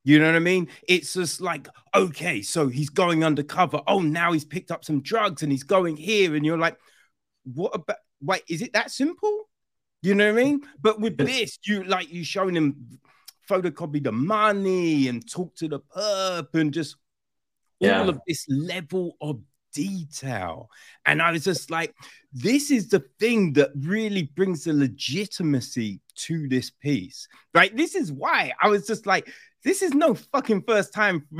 You know what I mean? It's just like, okay, so he's going undercover. Oh, now he's picked up some drugs and he's going here. And you're like, what about wait, is it that simple? You know what I mean? But with this, you like you showing him photocopy the money and talk to the perp and just yeah. all of this level of detail. And I was just like, this is the thing that really brings the legitimacy to this piece, right? This is why I was just like, this is no fucking first time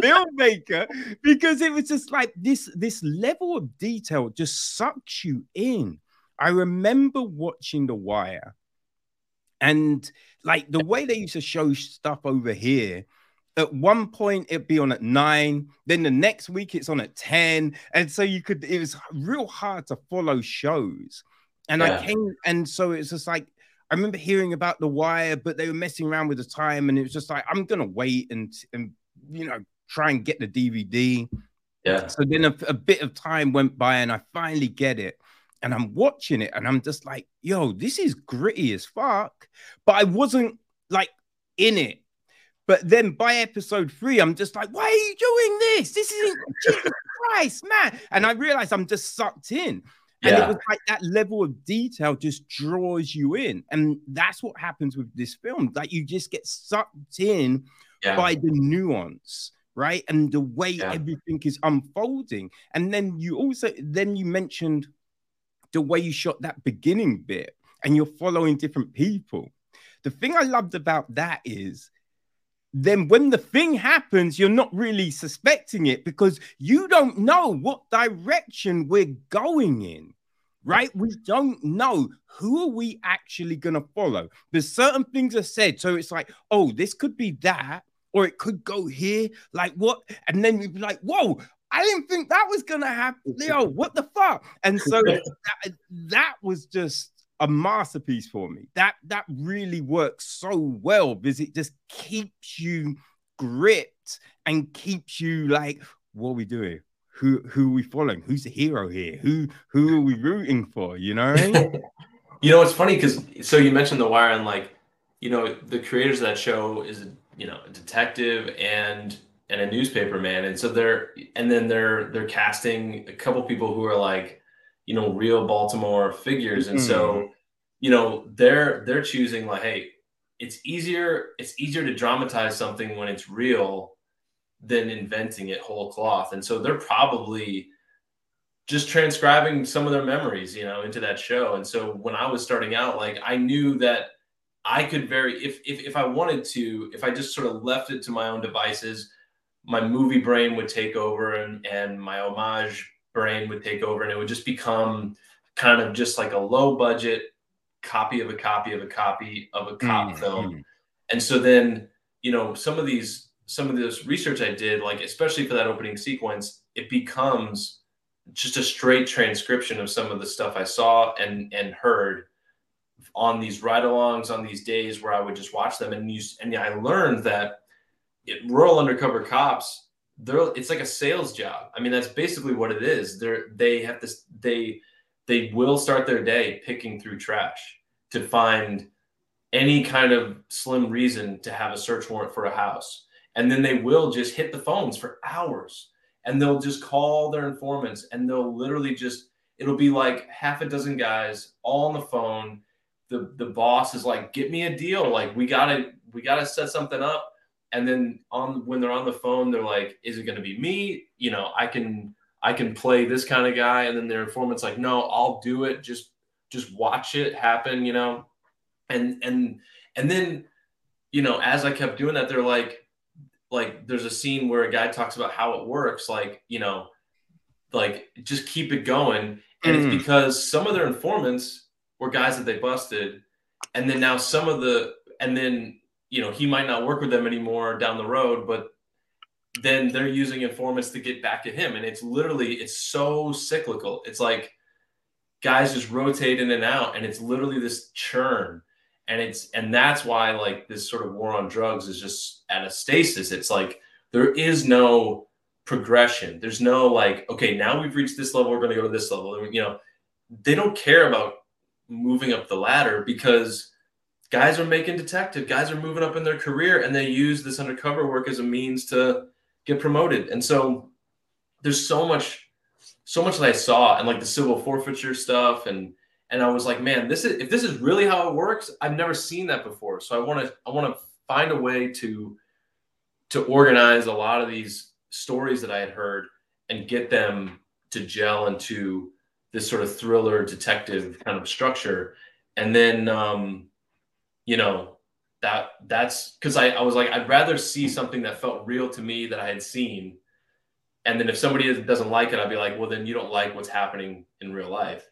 filmmaker because it was just like this this level of detail just sucks you in. I remember watching The Wire and like the way they used to show stuff over here at one point it'd be on at nine, then the next week it's on at 10. And so you could, it was real hard to follow shows. And yeah. I came, and so it's just like I remember hearing about the wire, but they were messing around with the time, and it was just like I'm gonna wait and and you know try and get the DVD. Yeah. So then a, a bit of time went by, and I finally get it, and I'm watching it, and I'm just like, yo, this is gritty as fuck. But I wasn't like in it. But then by episode three, I'm just like, why are you doing this? This isn't Jesus Christ, man. And I realized I'm just sucked in. And yeah. it was like that level of detail just draws you in. And that's what happens with this film. Like you just get sucked in yeah. by the nuance, right? And the way yeah. everything is unfolding. And then you also then you mentioned the way you shot that beginning bit and you're following different people. The thing I loved about that is then when the thing happens, you're not really suspecting it because you don't know what direction we're going in, right? We don't know who are we actually going to follow. There's certain things are said. So it's like, oh, this could be that, or it could go here. Like what? And then you'd be like, whoa, I didn't think that was to happen. Leo, what the fuck? And so that, that was just a masterpiece for me. That that really works so well because it just keeps you gripped and keeps you like, what are we doing? Who who are we following? Who's the hero here? Who who are we rooting for? You know? you know, it's funny because so you mentioned the wire and like, you know, the creators of that show is you know a detective and and a newspaper man, and so they're and then they're they're casting a couple people who are like you know real Baltimore figures, and mm. so mm-hmm. You know they're they're choosing like, hey, it's easier it's easier to dramatize something when it's real than inventing it whole cloth, and so they're probably just transcribing some of their memories, you know, into that show. And so when I was starting out, like I knew that I could very if if if I wanted to, if I just sort of left it to my own devices, my movie brain would take over and and my homage brain would take over and it would just become kind of just like a low budget copy of a copy of a copy of a cop mm-hmm. film. And so then, you know, some of these, some of this research I did, like especially for that opening sequence, it becomes just a straight transcription of some of the stuff I saw and and heard on these ride-alongs on these days where I would just watch them and use and I learned that it, rural undercover cops they're it's like a sales job. I mean, that's basically what it is. They're they have this they they will start their day picking through trash to find any kind of slim reason to have a search warrant for a house. And then they will just hit the phones for hours and they'll just call their informants and they'll literally just it'll be like half a dozen guys all on the phone. The the boss is like, get me a deal. Like we gotta we gotta set something up and then on when they're on the phone they're like is it to be me you know i can i can play this kind of guy. And then their informant's like no i'll do it. Just just watch it happen you know? And and and then you know as i kept doing that they're like like there's a scene where a guy talks about how it works like you know like just keep it going. And mm. it's because some of their informants were guys that they busted. And then now some of the and then you know he might not work with them anymore down the road but then they're using informants to get back at him. And it's literally it's so cyclical. It's like guys just rotate in and out and it's literally this churn. And it's and that's why like this sort of war on drugs is just at a stasis. It's like there is no progression. There's no like okay now we've reached this level we're going to go to this level. You know they don't care about moving up the ladder because guys are making detective, guys are moving up in their career, and they use this undercover work as a means to get promoted. And so there's so much, so much that I saw, and like the civil forfeiture stuff, and and I was like, man, this is if this is really how it works, I've never seen that before. So I want to I want to find a way to to organize a lot of these stories that I had heard and get them to gel into this sort of thriller detective kind of structure. And then um, you know, that that's because I, I was like, I'd rather see something that felt real to me that I had seen. And then if somebody doesn't like it, I'd be like, well, then you don't like what's happening in real life.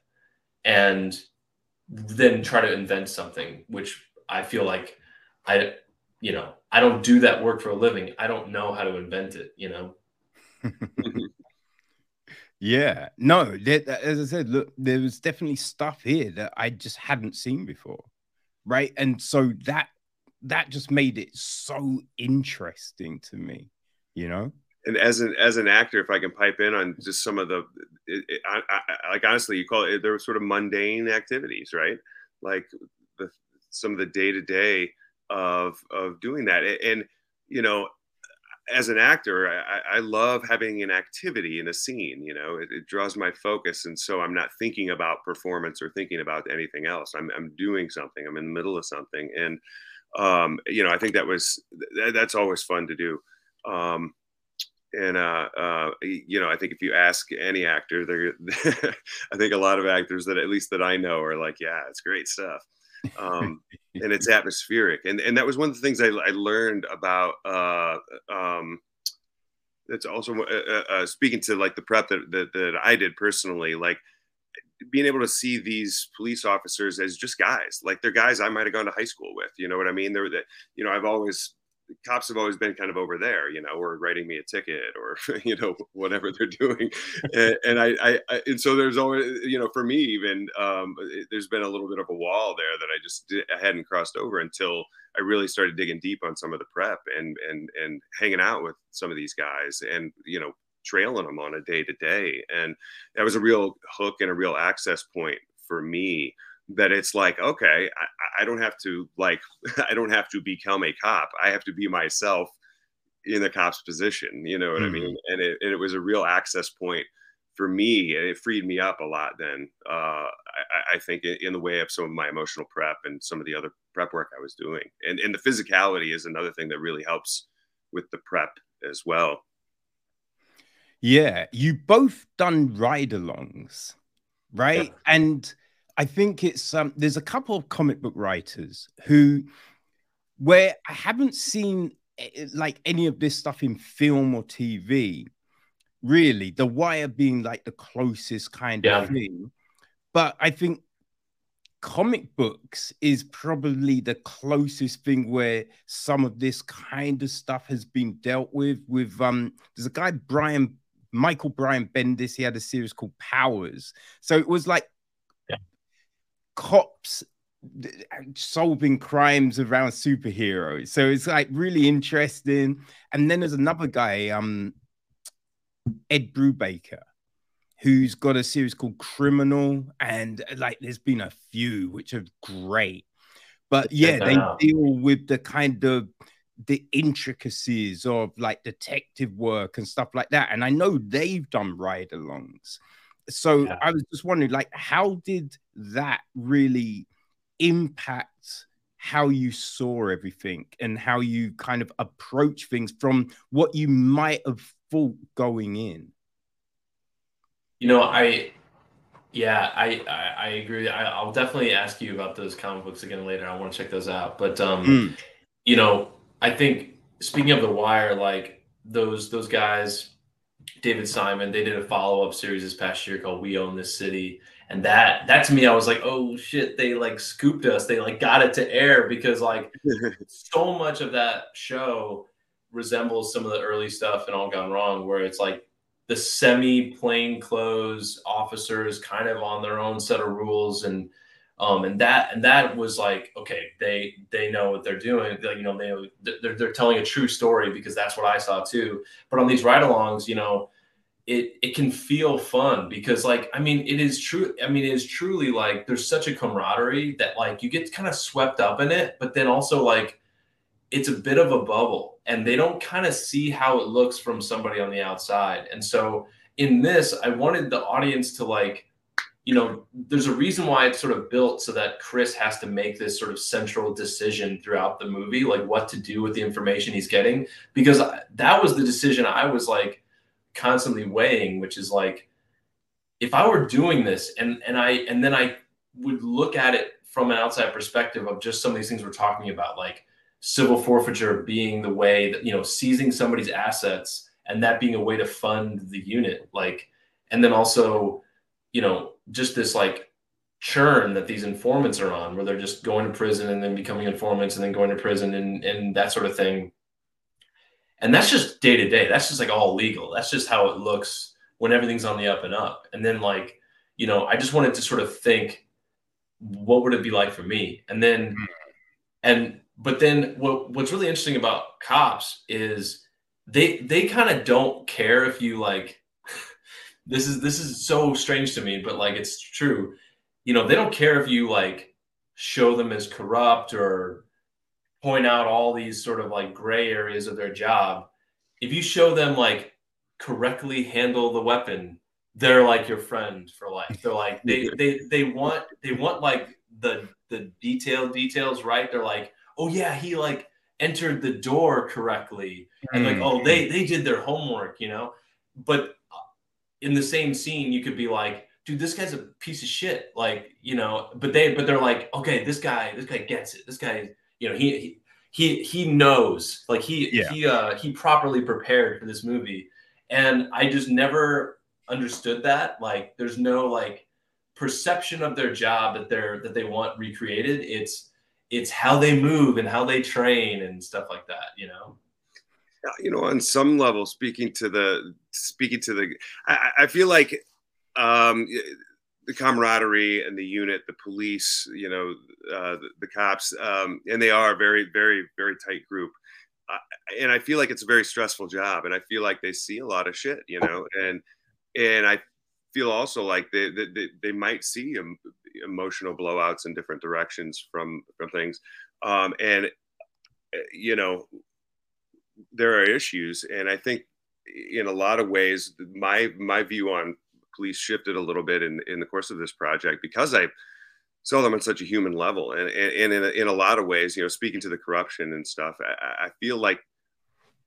And then try to invent something, which I feel like I, you know, I don't do that work for a living. I don't know how to invent it, you know? Yeah, no, there, as I said, look, there was definitely stuff here that I just hadn't seen before, right? And so that that just made it so interesting to me, you know. And as an as an actor, if I can pipe in on just some of the, it, it, I, I, like honestly, you call it there were sort of mundane activities, right? Like the some of the day to day of of doing that, and you know, as an actor, I, I, love having an activity in a scene. You know, it, it, draws my focus, and so I'm not thinking about performance or thinking about anything else. I'm, I'm doing something. I'm in the middle of something, and um, you know, I think that was that, that's always fun to do. Um, and uh, uh, you know, I think if you ask any actor, I think a lot of actors that at least that I know are like, yeah, it's great stuff. Um, and it's atmospheric. And and that was one of the things I, I learned about. Uh, um, that's also uh, uh, uh, speaking to like the prep that, that that I did personally, like being able to see these police officers as just guys, like they're guys I might have gone to high school with. You know what I mean? They're that you know I've always cops have always been kind of over there, you know, or writing me a ticket or, you know, whatever they're doing. and, and I, I, I, and so there's always, you know, for me, even, um, it, there's been a little bit of a wall there that I just did, I hadn't crossed over until I really started digging deep on some of the prep and, and, and hanging out with some of these guys and, you know, trailing them on a day to day. And that was a real hook and a real access point for me that it's like okay I, I, don't have to like i don't have to become a cop. I have to be myself in the cop's position. You know what mm-hmm. i mean? And it, and it was a real access point for me and it freed me up a lot then uh, I, I, think in the way of some of my emotional prep and some of the other prep work i was doing. And, and the physicality is another thing that really helps with the prep as well yeah you both done ride-alongs right yeah. and I think it's um, there's a couple of comic book writers who, where I haven't seen eh, eh, like any of this stuff in film or TV, really. The Wire being like the closest kind yeah. of thing, but I think comic books is probably the closest thing where some of this kind of stuff has been dealt with. With um, there's a guy Brian Michael Brian Bendis. He had a series called Powers, so it was like cops solving crimes around superheroes. So it's like really interesting. And then there's another guy, um, Ed Brubaker, who's got a series called Criminal, and like there's been a few which are great. But yeah, they deal with the kind of the intricacies of like detective work and stuff like that. And I know they've done ride-alongs so yeah. I was just wondering, like, how did that really impact how you saw everything and how you kind of approach things from what you might have thought going in? You know, I, yeah, I, I, I agree. I, will definitely ask you about those comic books again later. I want to check those out. But, um, mm. you know, I think speaking of the wire, like those, those guys, David Simon. They did a follow up series this past year called We Own This City. And that that to me, I was like, oh shit, they like scooped us. They like got it to air because like so much of that show resembles some of the early stuff in All Gone Wrong, where it's like the semi plain clothes officers kind of on their own set of rules and um, and that and that was like okay they they know what they're doing. They, you know they they're, they're telling a true story because that's what i saw too. But on these ride-alongs you know it it can feel fun because like i mean it is true i mean it is truly like there's such a camaraderie that like you get kind of swept up in it but then also like it's a bit of a bubble and they don't kind of see how it looks from somebody on the outside. And so in this i wanted the audience to like you know, there's a reason why it's sort of built so that Chris has to make this sort of central decision throughout the movie, like what to do with the information he's getting, because that was the decision I was like constantly weighing, which is like, if I were doing this and and I and then I would look at it from an outside perspective of just some of these things we're talking about, like civil forfeiture being the way that you know seizing somebody's assets and that being a way to fund the unit, like, and then also, you know, just this like churn that these informants are on where they're just going to prison and then becoming informants and then going to prison and, and that sort of thing and that's just day to day that's just like all legal that's just how it looks when everything's on the up and up. And then like, you know, I just wanted to sort of think, what would it be like for me? And then, and but then what what's really interesting about cops is they they kind of don't care if you like this is this is so strange to me, but like it's true. You know, they don't care if you like show them as corrupt or point out all these sort of like gray areas of their job. If you show them like correctly handle the weapon, they're like your friend for life. They're like they they they want they want like the the detailed details right. They're like, oh yeah, he like entered the door correctly, and like mm. oh they they did their homework, you know. But in the same scene, you could be like, dude, this guy's a piece of shit. Like, you know, but they, but they're like, okay, this guy, this guy gets it. This guy, you know, he, he, he knows, like he, yeah. he, uh, he properly prepared for this movie. And I just never understood that. Like, there's no like perception of their job that they're, that they want recreated. It's, it's how they move and how they train and stuff like that, you know? You know, on some level, speaking to the speaking to the, I, I feel like um, the camaraderie and the unit, the police, you know, uh, the, the, cops, um, and they are a very, very, very tight group. Uh, and I feel like it's a very stressful job, and I feel like they see a lot of shit, you know, and and I feel also like they they, they might see emotional blowouts in different directions from from things, um, and uh, you know there are issues, and I think in a lot of ways, my my view on police shifted a little bit in in the course of this project because I saw them on such a human level, and and, and in a, in a lot of ways, you know, speaking to the corruption and stuff, I, I feel like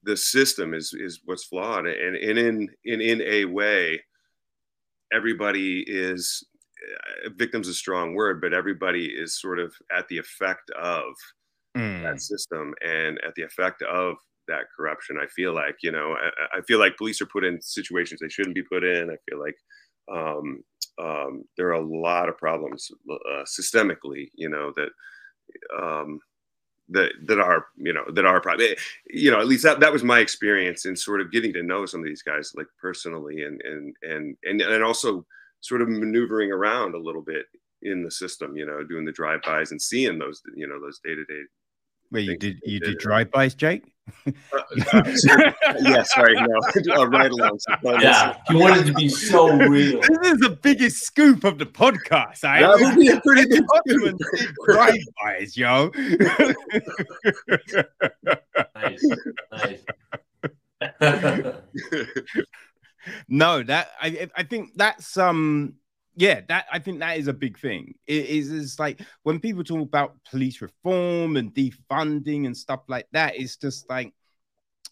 the system is is what's flawed, and and in in in a way, everybody is uh, victims a strong word, but everybody is sort of at the effect of mm. that system and at the effect of that corruption. I feel like, you know, I, I, feel like police are put in situations they shouldn't be put in. I feel like um, um, there are a lot of problems uh, systemically, you know, that um, that that are you know that are probably you know at least that, that was my experience in sort of getting to know some of these guys like personally and and and and and also sort of maneuvering around a little bit in the system you know doing the drive-bys and seeing those you know those day-to-day Wait, you did you did drive-bys, Jake? Uh, uh, yeah, sorry, no, uh, right along. Yeah, he wanted to be so real. This is the biggest scoop of the podcast. I that would be a pretty big scoop. drive-bys, yo. nice, nice. no, that I I think that's um yeah, that I think that is a big thing. It is it's like when people talk about police reform and defunding and stuff like that, it's just like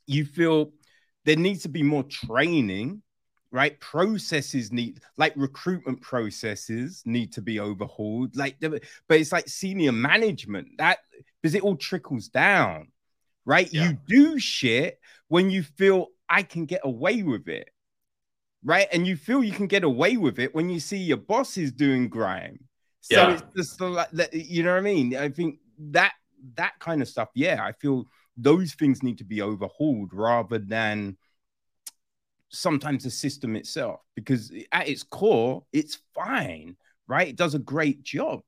you feel there needs to be more training, right? Processes need like recruitment processes need to be overhauled. Like, but it's like senior management that because it all trickles down, right? Yeah. You do shit when you feel I can get away with it right? And you feel you can get away with it when you see your boss is doing grime. So yeah. it's just like you know what I mean? I think that that kind of stuff, yeah, I feel those things need to be overhauled rather than sometimes the system itself, because at its core, it's fine, right? It does a great job.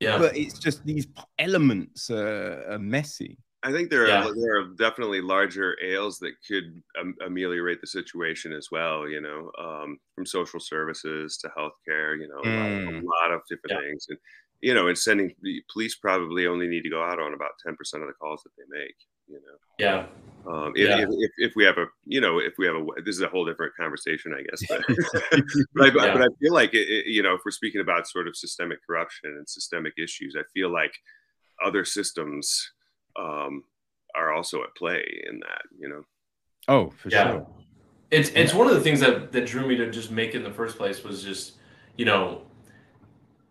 Yeah. But it's just these elements are, are messy. I think there are yeah. there are definitely larger ails that could um, ameliorate the situation as well. You know, um, from social services to healthcare. You know, mm. a, lot, a, mm. lot, of different yeah. things, and you know, and sending the police probably only need to go out on about ten percent of the calls that they make. You know. Yeah. Um, if, yeah. If, if, if, we have a, you know, if we have a, this is a whole different conversation, I guess. But, but, I, but I feel like, it, it, you know, if we're speaking about sort of systemic corruption and systemic issues, I feel like other systems um, are also at play in that, you know. Oh, for yeah. sure. It's it's one of the things that that drew me to just make it in the first place was just, you know,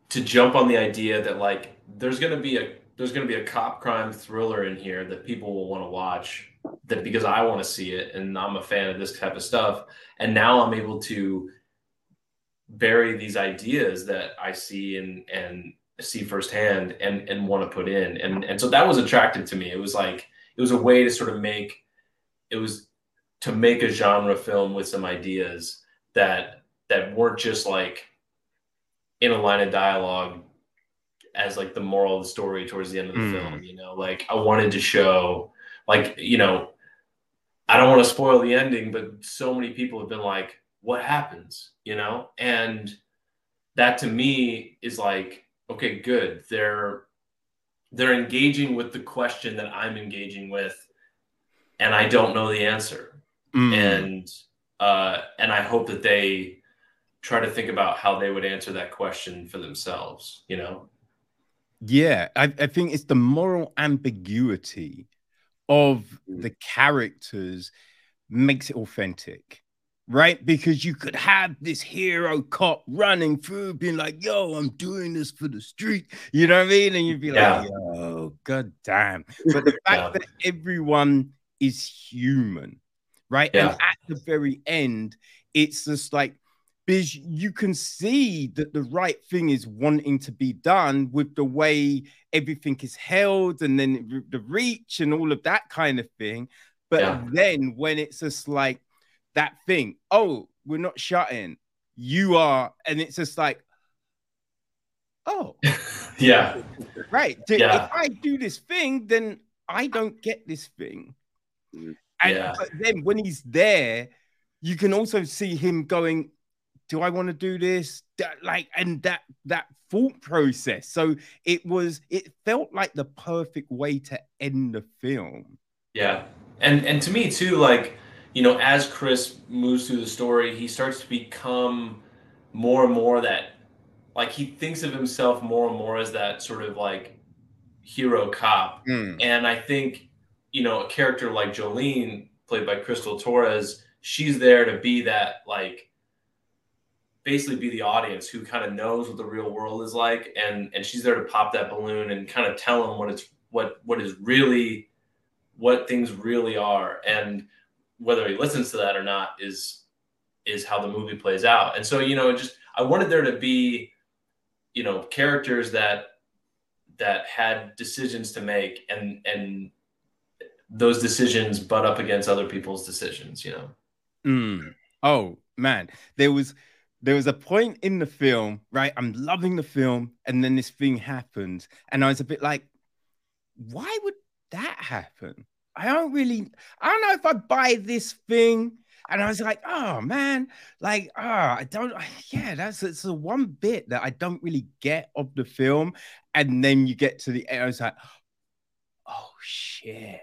to jump on the idea that like there's gonna be a there's gonna be a cop crime thriller in here that people will want to watch that because I want to see it and I'm a fan of this type of stuff. And now I'm able to bury these ideas that I see and and see firsthand and and want to put in and and so that was attractive to me it was like it was a way to sort of make it was to make a genre film with some ideas that that weren't just like in a line of dialogue as like the moral of the story towards the end of the mm. film. You know, like I wanted to show, like you know, I don't want to spoil the ending, but so many people have been like, "What happens?" You know, and that to me is like, okay, good. They're they're engaging with the question that I'm engaging with, and I don't know the answer. Mm. And uh, and I hope that they try to think about how they would answer that question for themselves. You know. Yeah, I, I think it's the moral ambiguity of mm. the characters makes it authentic right? Because you could have this hero cop running through, being like, "Yo, I'm doing this for the street," you know what I mean? And you'd be yeah. like, "Yo, god damn!" But the fact yeah. that everyone is human, right? Yeah. And at the very end, it's just like because you can see that the right thing is wanting to be done with the way everything is held and then the reach and all of that kind of thing. But then when it's just like that thing, oh, we're not shutting, you are, and it's just like, oh, yeah, right. Yeah. If I do this thing, then I don't get this thing. And yeah. then when he's there, you can also see him going, do I want to do this? Like, and that that thought process. So it was, it felt like the perfect way to end the film. Yeah, and and to me too, like you know, as Chris moves through the story, he starts to become more and more that, like, he thinks of himself more and more as that sort of like hero cop. Mm. And I think, you know, a character like Jolene, played by Crystal Torres, she's there to be that like basically be the audience who kind of knows what the real world is like and and she's there to pop that balloon and kind of tell them what it's what what is really what things really are and whether he listens to that or not is is how the movie plays out and so you know just i wanted there to be you know characters that that had decisions to make and and those decisions butt up against other people's decisions you know mm. oh man there was there was a point in the film, right? I'm loving the film, and then this thing happens, and I was a bit like, why would that happen? I don't really, I don't know if I buy this thing. And I was like, oh man, like, oh, I don't, yeah, that's it's the one bit that I don't really get of the film. And then you get to the end, I was like, oh shit.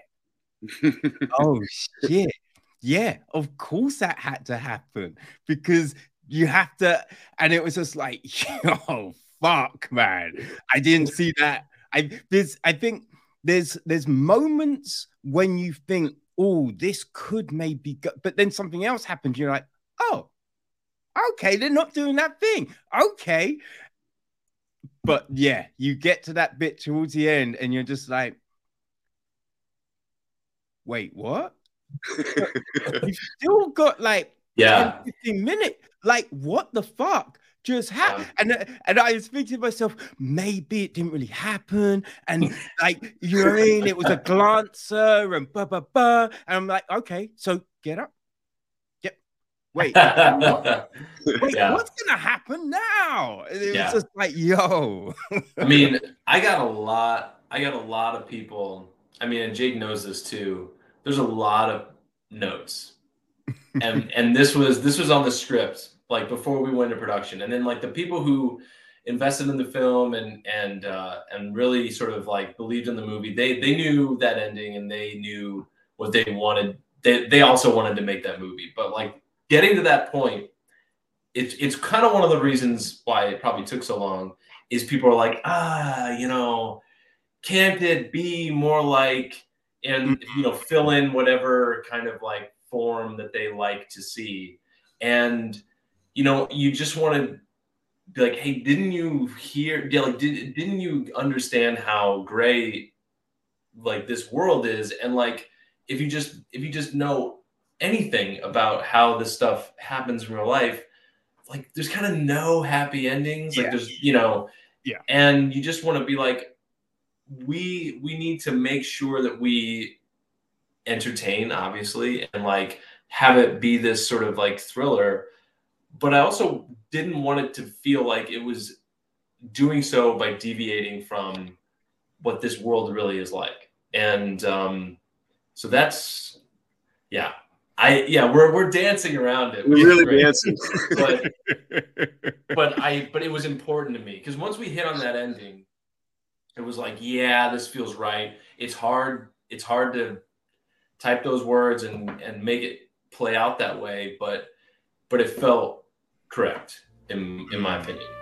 oh shit. Yeah, of course that had to happen because you have to, and it was just like, oh fuck, man. I didn't see that. I this I think there's there's moments when you think, oh, this could maybe go, but then something else happens. You're like, oh, okay, they're not doing that thing. Okay. But yeah, you get to that bit towards the end and you're just like, wait, what? You've still got like yeah 10, 15 minutes. Like, what the fuck? Just happened. And uh, and I was thinking to myself, maybe it didn't really happen. And like, you know what I mean? It was a glancer and blah, blah, blah. And I'm like, okay, so get up. Yep. Wait, what? wait, yeah. what's gonna happen now? It yeah. was just like, yo. I mean, I got a lot, I got a lot of people. I mean, and Jake knows this too. There's a lot of notes. and and this was this was on the script like before we went into production. And then like the people who invested in the film and and uh, and really sort of like believed in the movie they they knew that ending and they knew what they wanted. They, they also wanted to make that movie. But like getting to that point it's it's kind of one of the reasons why it probably took so long is people are like ah you know can't it be more like and you know fill in whatever kind of like form that they like to see. And you know, you just want to be like, hey, didn't you hear? Like, did didn't you understand how gray like this world is? And like, if you just if you just know anything about how this stuff happens in real life, like, there's kind of no happy endings. Like, yeah. there's you know, yeah, and you just want to be like, we we need to make sure that we entertain, obviously, and like have it be this sort of like thriller but I also didn't want it to feel like it was doing so by deviating from what this world really is like. And um, so that's, yeah, I yeah, we're we're dancing around it. We're really dancing. but but I but it was important to me because once we hit on that ending, it was like, yeah, this feels right. It's hard. It's hard to type those words and and make it play out that way, but but it felt correct in in my opinion.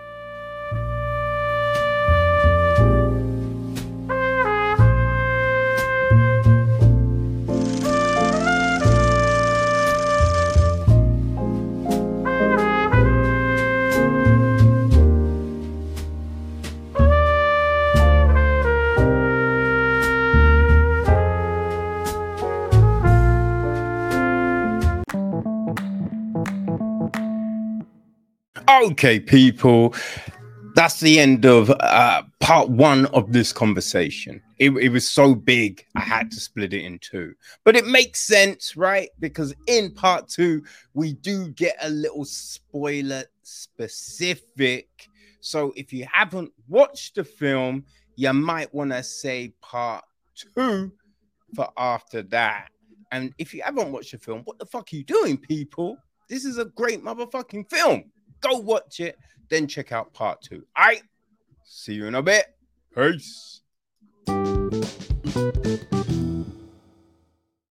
Okay, people, that's the end of uh, part one of this conversation. It, it, was so big, I had to split it in two. But it makes sense, right? Because in part two, we do get a little spoiler specific. So if you haven't watched the film, you might want to say part two for after that. And if you haven't watched the film, what the fuck are you doing, people? This is a great motherfucking film. Go watch it, then check out part two. All right. See you in a bit. Peace.